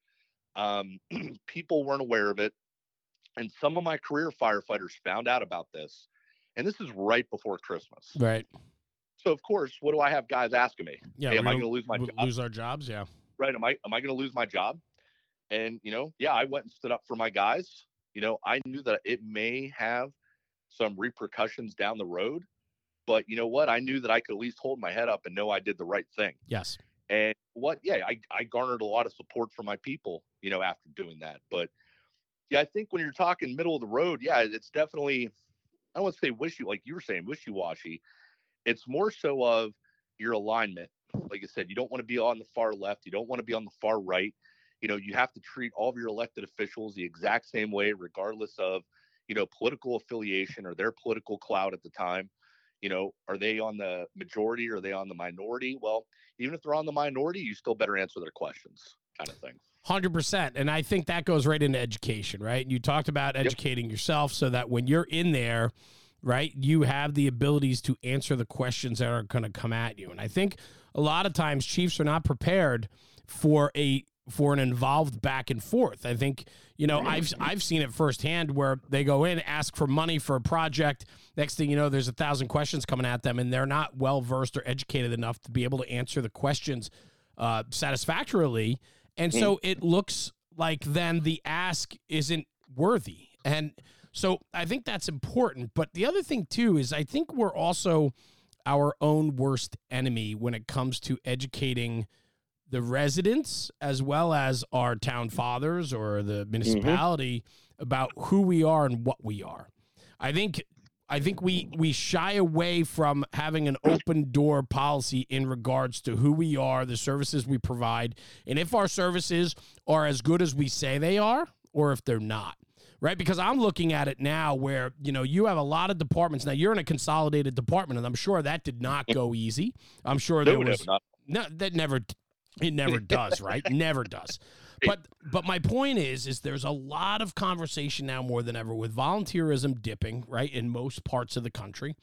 Um, people weren't aware of it. And some of my career firefighters found out about this. And this is right before Christmas. right. So of course, what do I have guys asking me? Yeah. Hey, am I gonna lose my job? lose our jobs? Yeah. Right? Am I am I going to lose my job? And you know, yeah, I went and stood up for my guys. You know, I knew that it may have some repercussions down the road, but you know what? I knew that I could at least hold my head up and know I did the right thing. Yes. And what? Yeah, I I garnered a lot of support from my people. You know, after doing that, but yeah, I think when you're talking middle of the road, yeah, it's definitely I don't want to say wishy like you were saying wishy washy. It's more so of your alignment. Like I said, you don't want to be on the far left. You don't want to be on the far right. You know, you have to treat all of your elected officials the exact same way, regardless of, you know, political affiliation or their political clout at the time. You know, are they on the majority? Or are they on the minority? Well, even if they're on the minority, you still better answer their questions, kind of thing. Hundred percent, and I think that goes right into education, right? You talked about educating yourself so that when you're in there, right, you have the abilities to answer the questions that are going to come at you. And I think a lot of times chiefs are not prepared for a for an involved back and forth. I think you know I've I've seen it firsthand where they go in ask for money for a project. Next thing you know, there's a thousand questions coming at them, and they're not well versed or educated enough to be able to answer the questions uh, satisfactorily. And so it looks like then the ask isn't worthy. And so I think that's important. But the other thing, too, is I think we're also our own worst enemy when it comes to educating the residents as well as our town fathers or the municipality about who we are and what we are. I think I think we we shy away from having an open door policy in regards to who we are, the services we provide, and if our services are as good as we say they are or if they're not. right? Because I'm looking at it now where, you know, you have a lot of departments. Now you're in a consolidated department, and I'm sure that did not go easy. I'm sure there was not- no that never it never does, right? Never does. But but my point is is there's a lot of conversation now more than ever with volunteerism dipping, right, in most parts of the country.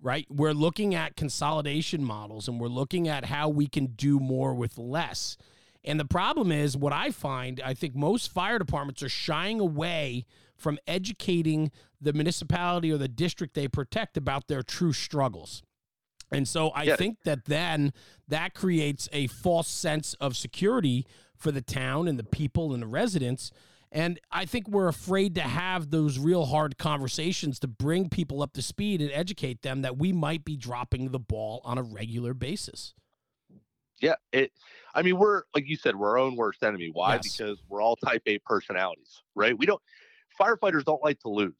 Right? We're looking at consolidation models and we're looking at how we can do more with less. And the problem is what I find, I think most fire departments are shying away from educating the municipality or the district they protect about their true struggles. And so I Yeah. think that then that creates a false sense of security for the town and the people and the residents. And I think we're afraid to have those real hard conversations to bring people up to speed and educate them that we might be dropping the ball on a regular basis. Yeah, it. I mean, we're like you said, we're our own worst enemy. Why? Yes. Because we're all Type A personalities, right? We don't. Firefighters don't like to lose.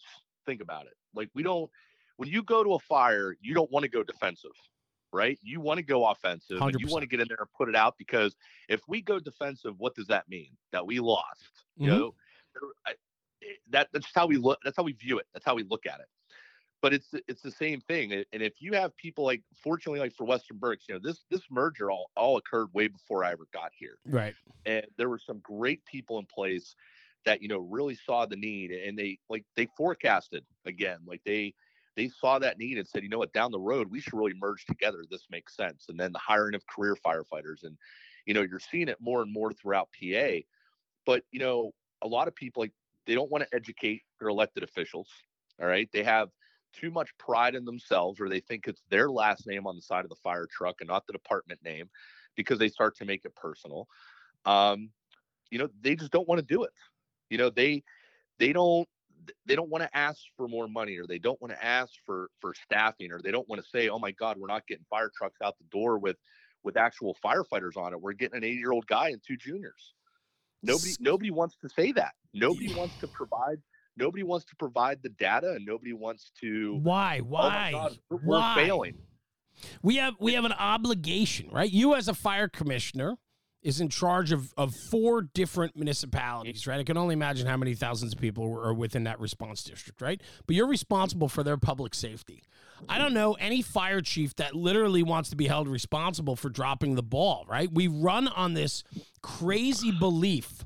Think about it. Like we don't. When you go to a fire, you don't want to go defensive, right? You want to go offensive. And you want to get in there and put it out because if we go defensive, what does that mean? That we lost. You Mhm. know, that that's how we look. That's how we view it. That's how we look at it. But it's it's the same thing. And if you have people like, fortunately, like for Western Berks, you know, this this merger all all occurred way before I ever got here Right. and there were some great people in place that you know really saw the need and they like they forecasted again like they they saw that need and said you know what? Down the road we should really merge together. This makes sense. And then the hiring of career firefighters and you know you're seeing it more and more throughout PA but you know a lot of people like they don't want to educate their elected officials all right? They have too much pride in themselves or they think it's their last name on the side of the fire truck and not the department name because they start to make it personal. Um, you know they just don't want to do it. You know they they don't they don't want to ask for more money or they don't want to ask for for staffing or they don't want to say oh my god we're not getting fire trucks out the door with with actual firefighters on it we're getting an 80 year old guy and two juniors nobody nobody wants to say that nobody wants to provide nobody wants to provide the data and nobody wants to Why? oh Why? my god we're, we're Why? failing We have we have an obligation, right? You as a fire commissioner is in charge of, of four different municipalities, right? I can only imagine how many thousands of people are within that response district, right? But you're responsible for their public safety. I don't know any fire chief that literally wants to be held responsible for dropping the ball, right? We run on this crazy belief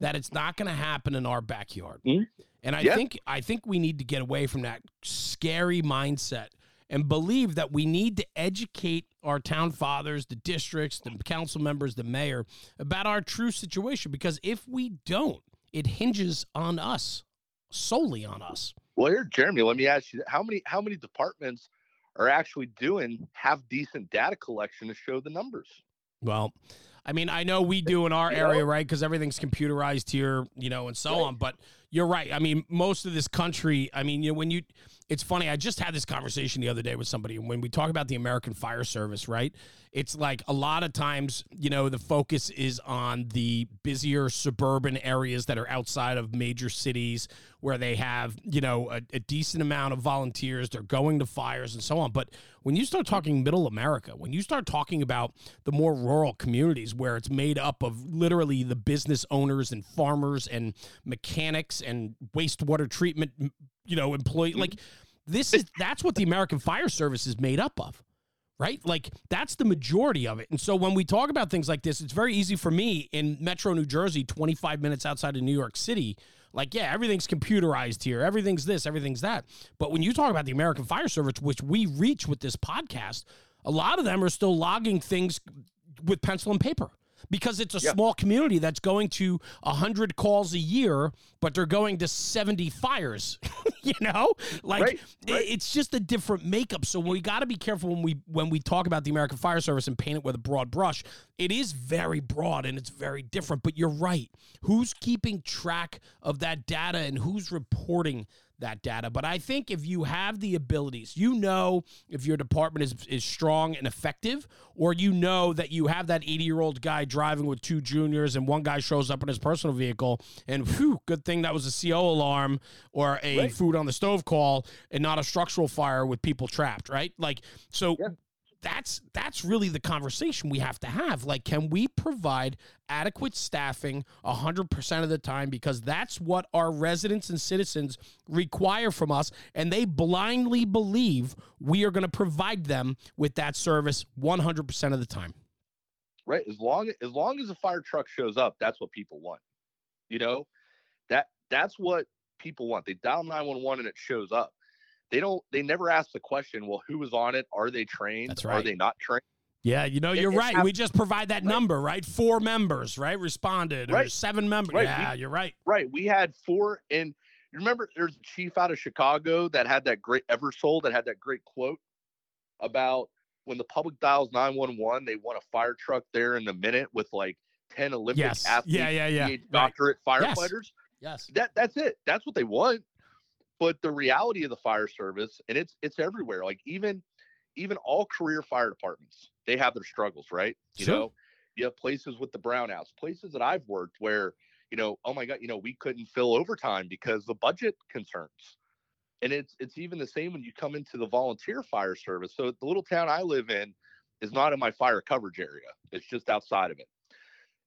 that it's not going to happen in our backyard. Mhm. And I Yeah. think I think we need to get away from that scary mindset and believe that we need to educate our town fathers, the districts, the council members, the mayor about our true situation. Because if we don't, it hinges on us, solely on us. Well, here, Jeremy, let me ask you: how many how many departments are actually doing have decent data collection to show the numbers? Well, I mean, I know we do in our area, right? Because everything's computerized here, you know, and so on. But you're right. I mean, most of this country, I mean, you know, when you, it's funny. I just had this conversation the other day with somebody. and When we talk about the American Fire Service, right? It's like a lot of times, you know, the focus is on the busier suburban areas that are outside of major cities where they have, you know, a, a decent amount of volunteers. They're going to fires and so on. But when you start talking middle America, when you start talking about the more rural communities where it's made up of literally the business owners and farmers and mechanics and wastewater treatment, you know, employee, mm-hmm. like this is that's what the American Fire Service is made up of right? Like that's the majority of it. And so when we talk about things like this, it's very easy for me in Metro New Jersey, 25 minutes outside of New York City. Like, yeah, everything's computerized here. Everything's this, everything's that. But when you talk about the American Fire Service, which we reach with this podcast, a lot of them are still logging things with pencil and paper because it's a Yeah. small community that's going to 100 calls a year, but they're going to 70 fires. you know? Like Right, right. it's just a different makeup. So we got to be careful when we when we talk about the American Fire Service and paint it with a broad brush. It is very broad and it's very different, but you're right. Who's keeping track of that data and who's reporting that data. But I think if you have the abilities, you know if your department is, is strong and effective, or you know that you have that 80 year old guy driving with two juniors and one guy shows up in his personal vehicle and whew, good thing that was a CO alarm or a Right. food on the stove call and not a structural fire with people trapped, right? Like, so Yeah. That's that's really the conversation we have to have. Like, can we provide adequate staffing 100% of the time? Because that's what our residents and citizens require from us. And they blindly believe we are going to provide them with that service 100% of the time. right as long as long as a fire truck shows up that's what people want you know that that's what people want they dial 911 and it shows up they don't they never ask the question well who was on it are they trained That's right. are they not trained Yeah, you know, you're it right. hap- we just provide that Right. number, right? Four members, right? Responded, or Right. seven members. Right. Yeah, you're right. right we had four and you remember there's a chief out of chicago that had that great eversole that had that great quote about when the public dials 911 they want a fire truck there in a minute with like 10 olympic Yes. athletes Yeah, yeah, yeah. PhD Right. doctorate Yes. firefighters Yes. that that's it. That's what they want. But the reality of the fire service, and it's it's everywhere. Like even even all career fire departments, they have their struggles, right? You Sure. know, you have places with the brownouts, places that I've worked where, you know, oh my God, you know, we couldn't fill overtime because the budget concerns. And it's it's even the same when you come into the volunteer fire service. So the little town I live in is not in my fire coverage area. It's just outside of it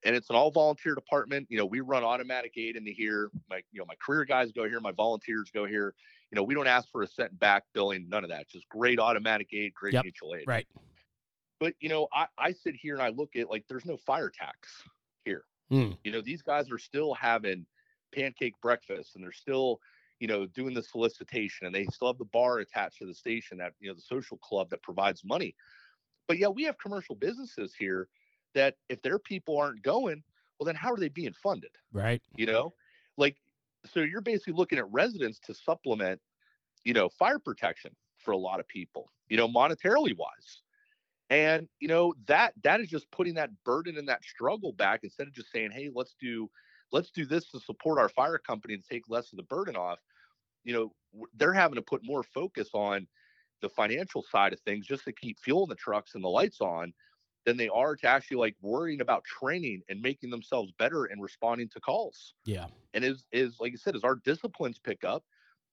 and it's an all volunteer department. You know, we run automatic aid into here. My, you know, my career guys go here, my volunteers go here. You know, we don't ask for a cent back billing, none of that. Just great automatic aid, great Yep, mutual aid. Right. But you know, I, I sit here and I look at like there's no fire tax here. Mm. You know, these guys are still having pancake breakfast and they're still, you know, doing the solicitation and they still have the bar attached to the station that, you know, the social club that provides money. But yeah, we have commercial businesses here that if their people aren't going, well, then how are they being funded? Right. You know, like, so you're basically looking at residents to supplement, you know, fire protection for a lot of people, you know, monetarily wise. And, you know, that that is just putting that burden and that struggle back instead of just saying, hey, let's do let's do this to support our fire company and take less of the burden off. You know, they're having to put more focus on the financial side of things just to keep fueling the trucks and the lights on than they are to actually like worrying about training and making themselves better and responding to calls. Yeah. And is is like I said, as our disciplines pick up,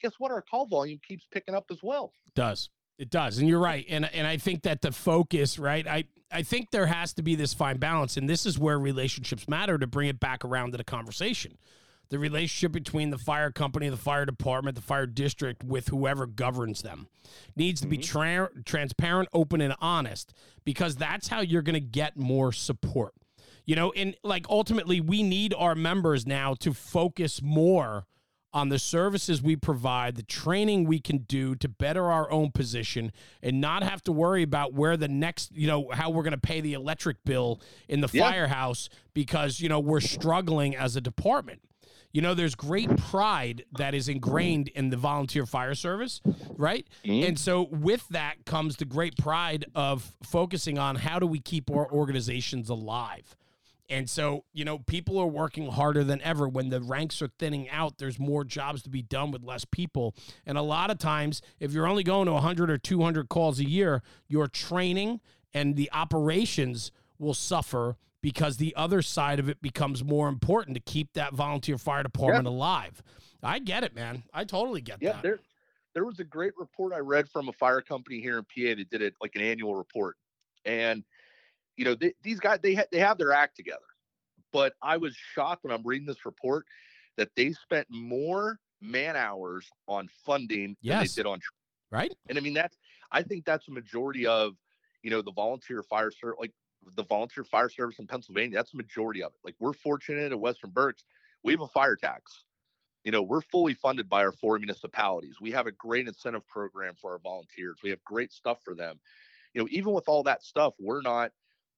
guess what? Our call volume keeps picking up as well. does. It does. And you're right. And and I think that the focus, right? I I think there has to be this fine balance and this is where relationships matter to bring it back around to the conversation. The relationship between the fire company, the fire department, the fire district with whoever governs them needs to be mm-hmm. tra- transparent, open and honest because that's how you're going to get more support. You know, and like ultimately we need our members now to focus more on the services we provide, the training we can do to better our own position and not have to worry about where the next, you know, how we're going to pay the electric bill in the Yeah. firehouse because, you know, we're struggling as a department. You know, there's great pride that is ingrained in the volunteer fire service, right? Mhm. And so with that comes the great pride of focusing on how do we keep our organizations alive. And so, you know, people are working harder than ever. When the ranks are thinning out, there's more jobs to be done with less people. And a lot of times, if you're only going to 100 or 200 calls a year, your training and the operations will suffer because the other side of it becomes more important to keep that volunteer fire department alive. I get it, man. I totally get Yeah, that. there there was a great report I read from a fire company here in PA that did it like an annual report, and you know they, these guys they ha- they have their act together, but I was shocked when I'm reading this report that they spent more man hours on funding Yes. than they did on Right? And I mean, that's I think that's a majority of, you know, the volunteer fire service, like the volunteer fire service in Pennsylvania. That's the majority of it. Like we're fortunate at Western Berks, we have a fire tax. You know, we're fully funded by our four municipalities. We have a great incentive program for our volunteers. We have great stuff for them. You know, even with all that stuff, we're not,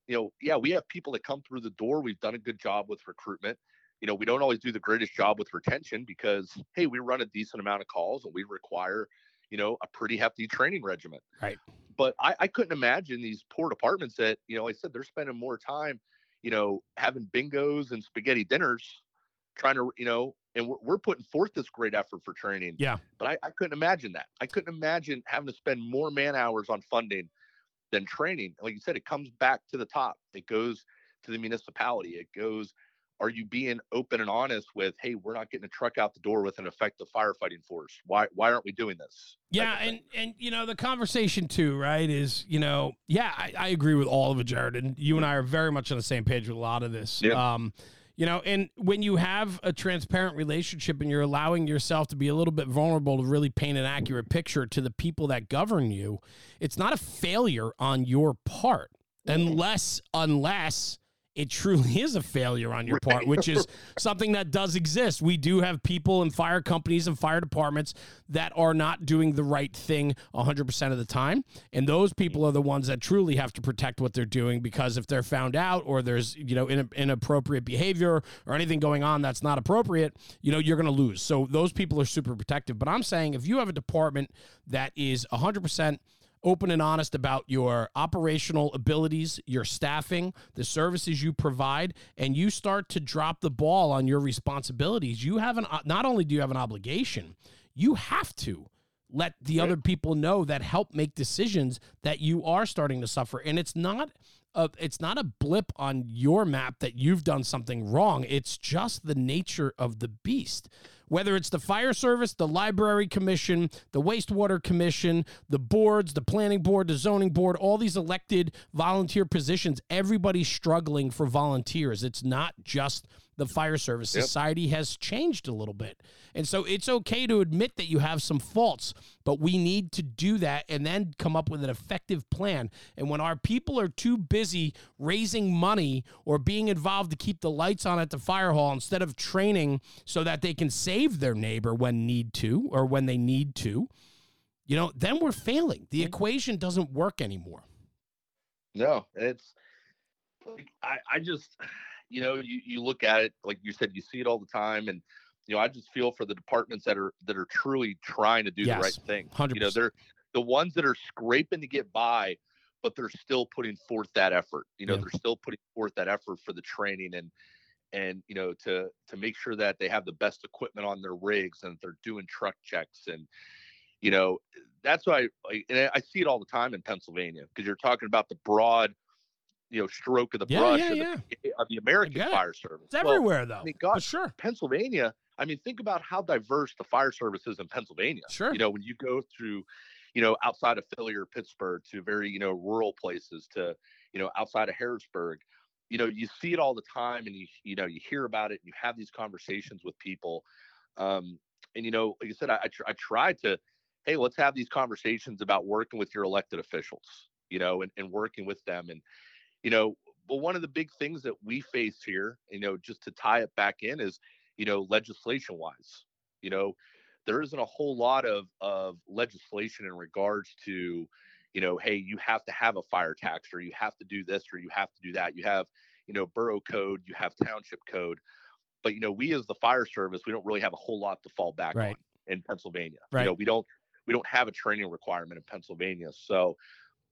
you know, yeah, we have people that come through the door. We've done a good job with recruitment. You know, we don't always do the greatest job with retention because, hey, we run a decent amount of calls and we require you know, a pretty hefty training regimen. Right. But I, I couldn't imagine these poor departments that, you know, like I said they're spending more time, you know, having bingos and spaghetti dinners, trying to, you know, and we're, we're putting forth this great effort for training. Yeah. But I, I couldn't imagine that. I couldn't imagine having to spend more man hours on funding than training. Like you said, it comes back to the top. It goes to the municipality. It goes are you being open and honest with, hey, we're not getting a truck out the door with an effective firefighting force? Why why aren't we doing this? Yeah, and and you know the conversation too, right? Is you know, yeah, I, I, agree with all of it, Jared, and you and I are very much on the same page with a lot of this. Yeah. Um, you know, and when you have a transparent relationship and you're allowing yourself to be a little bit vulnerable to really paint an accurate picture to the people that govern you, it's not a failure on your part, unless unless it truly is a failure on your right. part, which is something that does exist. We do have people in fire companies and fire departments that are not doing the right thing 100% of the time. And those people are the ones that truly have to protect what they're doing because if they're found out or there's, you know, inappropriate behavior or anything going on that's not appropriate, you know, you're going to lose. So those people are super protective. But I'm saying if you have a department that is 100% open and honest about your operational abilities, your staffing, the services you provide, and you start to drop the ball on your responsibilities, you have an not only do you have an obligation, you have to let the right. other people know that help make decisions that you are starting to suffer. And it's not a, it's not a blip on your map that you've done something wrong. It's just the nature of the beast whether it's the fire service, the library commission, the wastewater commission, the boards, the planning board, the zoning board, all these elected volunteer positions, everybody's struggling for volunteers. It's not just the fire service. Yep. Society has changed a little bit. And so it's okay to admit that you have some faults, but we need to do that and then come up with an effective plan. And when our people are too busy raising money or being involved to keep the lights on at the fire hall instead of training so that they can save their neighbor when need to or when they need to, you know, then we're failing. The mm-hmm. equation doesn't work anymore. No, it's I, I just you know, you, you look at it, like you said, you see it all the time. And, you know, I just feel for the departments that are, that are truly trying to do yes, the right thing. 100%. You know, they're the ones that are scraping to get by, but they're still putting forth that effort. You know, yeah. they're still putting forth that effort for the training and, and you know to to make sure that they have the best equipment on their rigs and they're doing truck checks and you know that's why I, and I see it all the time in Pennsylvania because you're talking about the broad you know stroke of the yeah, brush yeah, of, yeah. The, of the American Fire Service. It's well, everywhere though. I mean, God, sure. Pennsylvania. I mean, think about how diverse the fire service is in Pennsylvania. Sure. You know, when you go through, you know, outside of Philly or Pittsburgh to very, you know, rural places to, you know, outside of Harrisburg, you know, you see it all the time and you, you know, you hear about it and you have these conversations with people. Um, and, you know, like I said, I, I, tr- I tried to, hey, let's have these conversations about working with your elected officials, you know, and, and working with them. And, you know, well, one of the big things that we face here, you know, just to tie it back in is, you know, legislation wise, you know, there isn't a whole lot of, of legislation in regards to, you know, hey, you have to have a fire tax or you have to do this or you have to do that. You have, you know, borough code, you have township code. But, you know, we as the fire service, we don't really have a whole lot to fall back right. on in Pennsylvania. Right. You know, we don't we don't have a training requirement in Pennsylvania. So,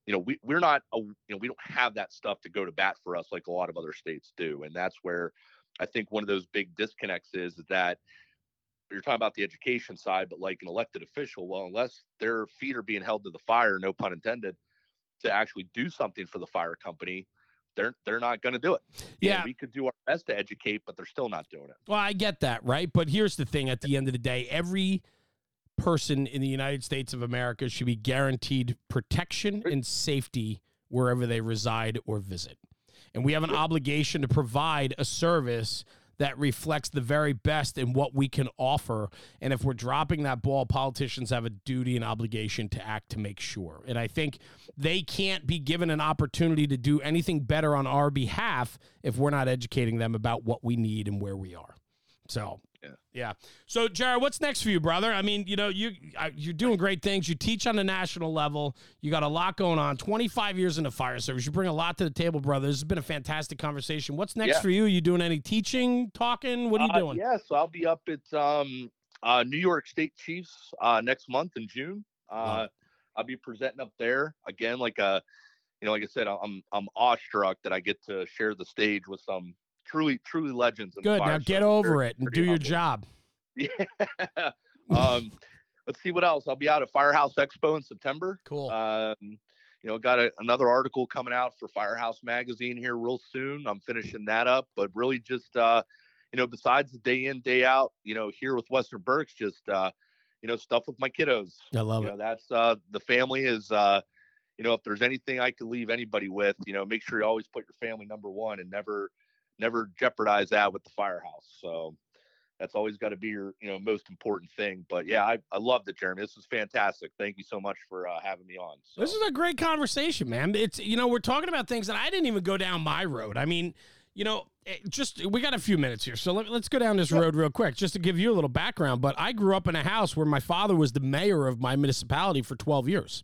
you know, we, we're not, a, you know, we don't have that stuff to go to bat for us like a lot of other states do. And that's where I think one of those big disconnects is, is that you're talking about the education side, but like an elected official, well, unless their feet are being held to the fire, no pun intended, to actually do something for the fire company, they're they're not going to do it. Yeah, and we could do our best to educate, but they're still not doing it. Well, I get that, right? But here's the thing: at the end of the day, every person in the United States of America should be guaranteed protection and safety wherever they reside or visit. And we have an obligation to provide a service that reflects the very best in what we can offer. And if we're dropping that ball, politicians have a duty and obligation to act to make sure. And I think they can't be given an opportunity to do anything better on our behalf if we're not educating them about what we need and where we are. So yeah. Yeah. So, Jared, what's next for you, brother? I mean, you know, you you're doing great things. You teach on the national level. You got a lot going on. 25 years in the fire service. You bring a lot to the table, brother. This has been a fantastic conversation. What's next yeah. for you? Are You doing any teaching, talking? What are you uh, doing? Yeah, so I'll be up at um, uh, New York State Chiefs uh, next month in June. Uh, I'll be presenting up there again, like a, uh, you know, like I said, I'm I'm awestruck that I get to share the stage with some truly, truly legends. Good. Now get over it and do humble. your job. Yeah. um, let's see what else. I'll be out at Firehouse Expo in September. Cool. Um, you you know, got a, another article coming out for Firehouse Magazine here real soon. I'm finishing that up, but really just, uh, you know, besides the day in, day out, you know, here with Western Berks, just, uh, you know, stuff with my kiddos. I love you it. know, that's uh, the family is, uh, you know, if there's anything I could leave anybody with, you know, make sure you always put your family number one and never, never jeopardize that with the firehouse. So that's always got to be your, you know, most important thing. But yeah, I, I loved it, Jeremy. This was fantastic. Thank you so much for uh, having me on. So. This is a great conversation, man. It's you know we're talking about things that I didn't even go down my road. I mean, you know, eh, just we got a few minutes here, so let, us go down this road real quick, just to give you a little background. But I grew up in a house where my father was the mayor of my municipality for twelve years.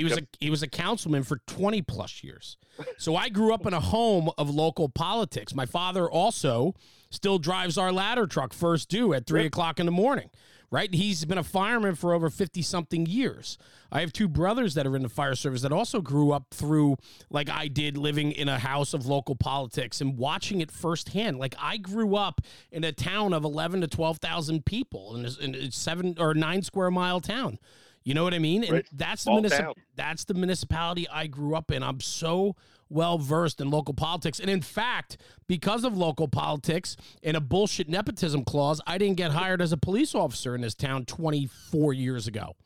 He was Yep. a he was a councilman for 20 plus years. So I grew up in a home of local politics. My father also still drives our ladder truck first due at three Yep. o'clock in the morning. Right? He's been a fireman for over 50 something years. I have two brothers that are in the fire service that also grew up through, like I did, living in a house of local politics and watching it firsthand. Like I grew up in a town of 11 to 12,000 people in a, in a seven or nine square mile town. You know what I mean? And Right. that's the municip- that's the municipality I grew up in. I'm so well versed in local politics. And in fact, because of local politics and a bullshit nepotism clause, I didn't get hired as a police officer in this town 24 years ago.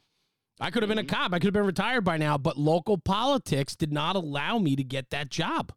I could have been a Mm-hmm. cop. I could have been retired by now, but local politics did not allow me to get that job.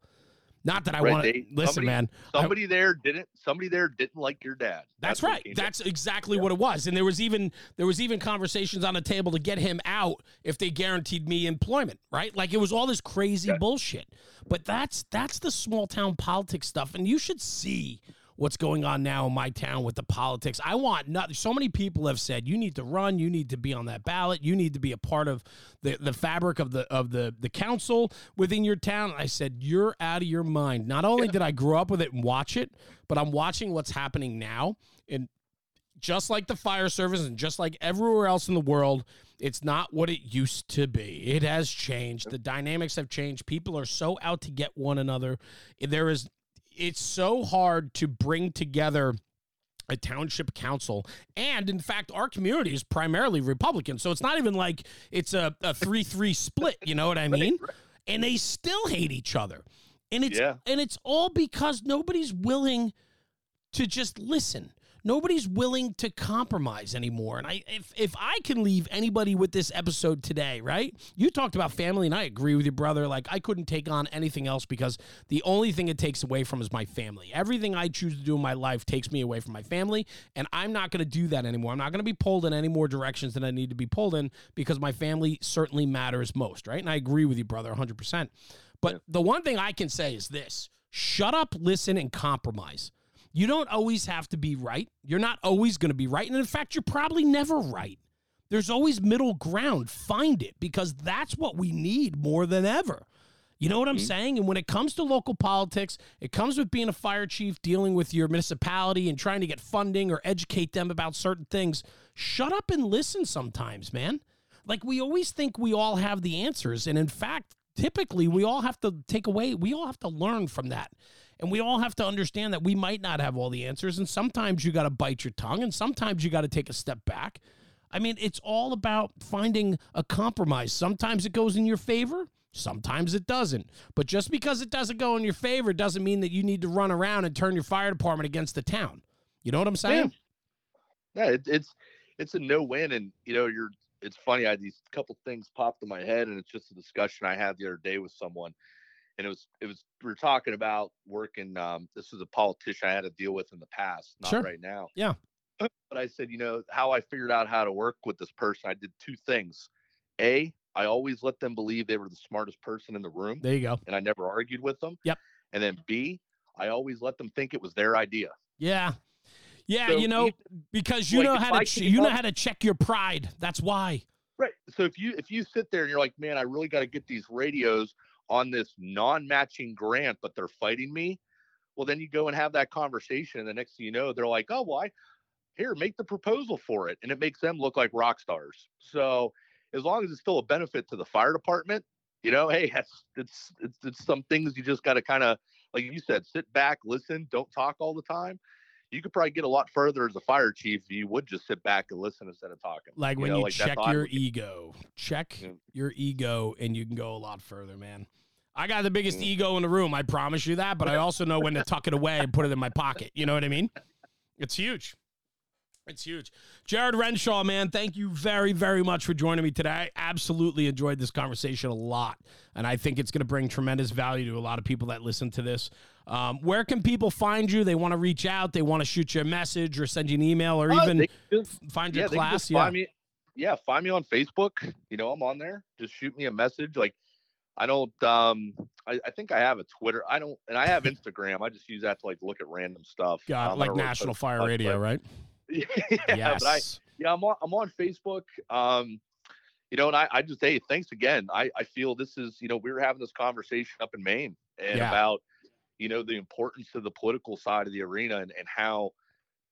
Not that I Right, want to listen, somebody- man. I- Somebody there didn't. Somebody there didn't like your dad. That's, what it right. That's exactly what it was. And there was even there was even conversations on the table to get him out if they guaranteed me employment, right? Like it was all this crazy Yeah. bullshit. But that's that's the small town politics stuff and you should see what's going on now in my town with the politics. I want not so many people have said you need to run, you need to be on that ballot, you need to be a part of the, the fabric of the of the the council within your town. I said you're out of your mind. Not only did I grow up with it and watch it, but I'm watching what's happening now and just like the fire service and just like everywhere else in the world, it's not what it used to be. It has changed. The dynamics have changed. People are so out to get one another. There is it's so hard to bring together a township council. And in fact, our community is primarily Republican. So it's not even like it's a, a 3 3 split. You know what I mean? And they still hate each other. And it's Yeah. and it's all because nobody's willing to just listen. Nobody's willing to compromise anymore. And I if if I can leave anybody with this episode today, right? You talked about family and I agree with you, brother. Like I couldn't take on anything else because the only thing it takes away from is my family. Everything I choose to do in my life takes me away from my family, and I'm not going to do that anymore. I'm not going to be pulled in any more directions than I need to be pulled in because my family certainly matters most, right? And I agree with you, brother, 100%. But the one thing I can say is this shut up, listen, and compromise. You don't always have to be right. You're not always going to be right. And in fact, you're probably never right. There's always middle ground. Find it because that's what we need more than ever. You know what I'm mm-hmm. saying? And when it comes to local politics, it comes with being a fire chief, dealing with your municipality and trying to get funding or educate them about certain things. Shut up and listen sometimes, man. Like we always think we all have the answers. And in fact, typically we all have to take away, we all have to learn from that. And we all have to understand that we might not have all the answers. And sometimes you got to bite your tongue and sometimes you got to take a step back. I mean, it's all about finding a compromise. Sometimes it goes in your favor, sometimes it doesn't. But just because it doesn't go in your favor doesn't mean that you need to run around and turn your fire department against the town. You know what I'm saying? Yeah, it, it's it's a no win, and you know you're. It's funny. I these couple things popped in my head, and it's just a discussion I had the other day with someone, and it was it was we are talking about working. Um, this was a politician I had to deal with in the past, not Sure. right now. Yeah. But I said, you know, how I figured out how to work with this person, I did two things. A, I always let them believe they were the smartest person in the room, There you go. and I never argued with them. Yep. And then B, I always let them think it was their idea. Yeah. Yeah, So you know, because you like, know how to I ch- came you know how to check your pride. That's why. Right. So if you if you sit there and you're like, man, I really got to get these radios on this non-matching grant, but they're fighting me. Well, then you go and have that conversation, and the next thing you know, they're like, oh, well, here, make the proposal for it, and it makes them look like rock stars. So as long as it's still a benefit to the fire department, you know, hey, that's it's it's, it's some things you just got to kind of like you said, sit back, listen, don't talk all the time. you could probably get a lot further as a fire chief if you would just sit back and listen instead of talking. Like You when know, you like, check your ego, check Yeah. your ego, and you can go a lot further, man. I got the biggest Mm. ego in the room. I promise you that. But I also know when to tuck it away and put it in my pocket. You know what I mean? It's huge. It's huge. Jared Renshaw, man, thank you very, very much for joining me today. I absolutely enjoyed this conversation a lot. And I think it's going to bring tremendous value to a lot of people that listen to this. Um, where can people find you? They want to reach out, they want to shoot you a message or send you an email or Uh, even just- find your can class. Yeah. find me. Yeah, find me on Facebook. You know, I'm on there. Just shoot me a message. Like, I don't. Um, I, I think I have a Twitter. I don't, and I have Instagram. I just use that to like look at random stuff. Got Um, like National post Fire Radio, but- right? yeah, yes. but I, yeah, I'm on, I'm on Facebook. Um, you know, and I, I just hey, thanks again. I, I feel this is, you know, we were having this conversation up in Maine and Yeah. about, you know, the importance of the political side of the arena and, and how,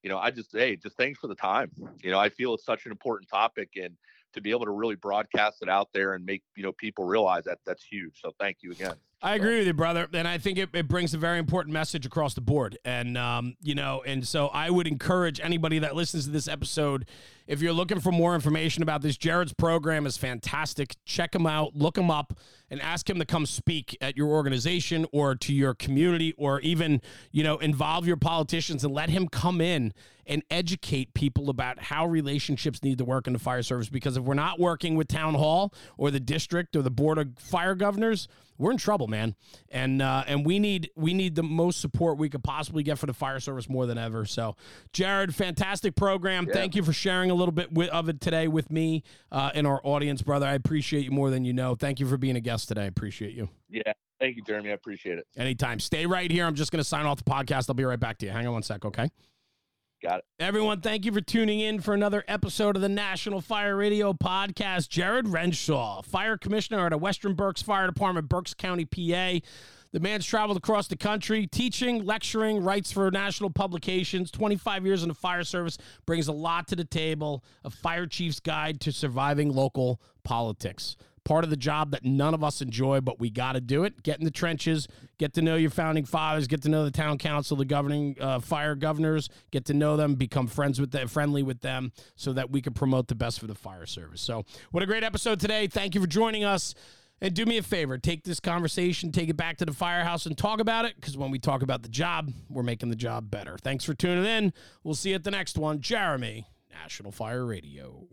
you know, I just hey, just thanks for the time. You know, I feel it's such an important topic and to be able to really broadcast it out there and make, you know, people realize that that's huge. So thank you again. I agree with you, brother, and I think it, it brings a very important message across the board. And um, you know, and so I would encourage anybody that listens to this episode, if you're looking for more information about this, Jared's program is fantastic. Check him out, look him up, and ask him to come speak at your organization or to your community, or even you know involve your politicians and let him come in and educate people about how relationships need to work in the fire service. Because if we're not working with town hall or the district or the board of fire governors, we're in trouble, man. And uh, and we need we need the most support we could possibly get for the fire service more than ever. So, Jared, fantastic program. Yeah. Thank you for sharing a little bit wi- of it today with me uh, and our audience, brother. I appreciate you more than you know. Thank you for being a guest today. I appreciate you. Yeah. Thank you, Jeremy. I appreciate it. Anytime. Stay right here. I'm just going to sign off the podcast. I'll be right back to you. Hang on one sec, okay? Got it. Everyone, thank you for tuning in for another episode of the National Fire Radio Podcast. Jared Renshaw, Fire Commissioner at the Western Berks Fire Department, Berks County, PA. The man's traveled across the country teaching, lecturing, writes for national publications. 25 years in the fire service, brings a lot to the table. A fire chief's guide to surviving local politics. Part of the job that none of us enjoy, but we got to do it. Get in the trenches, get to know your founding fathers, get to know the town council, the governing uh, fire governors, get to know them, become friends with them, friendly with them, so that we can promote the best for the fire service. So, what a great episode today! Thank you for joining us. And do me a favor, take this conversation, take it back to the firehouse and talk about it because when we talk about the job, we're making the job better. Thanks for tuning in. We'll see you at the next one. Jeremy, National Fire Radio.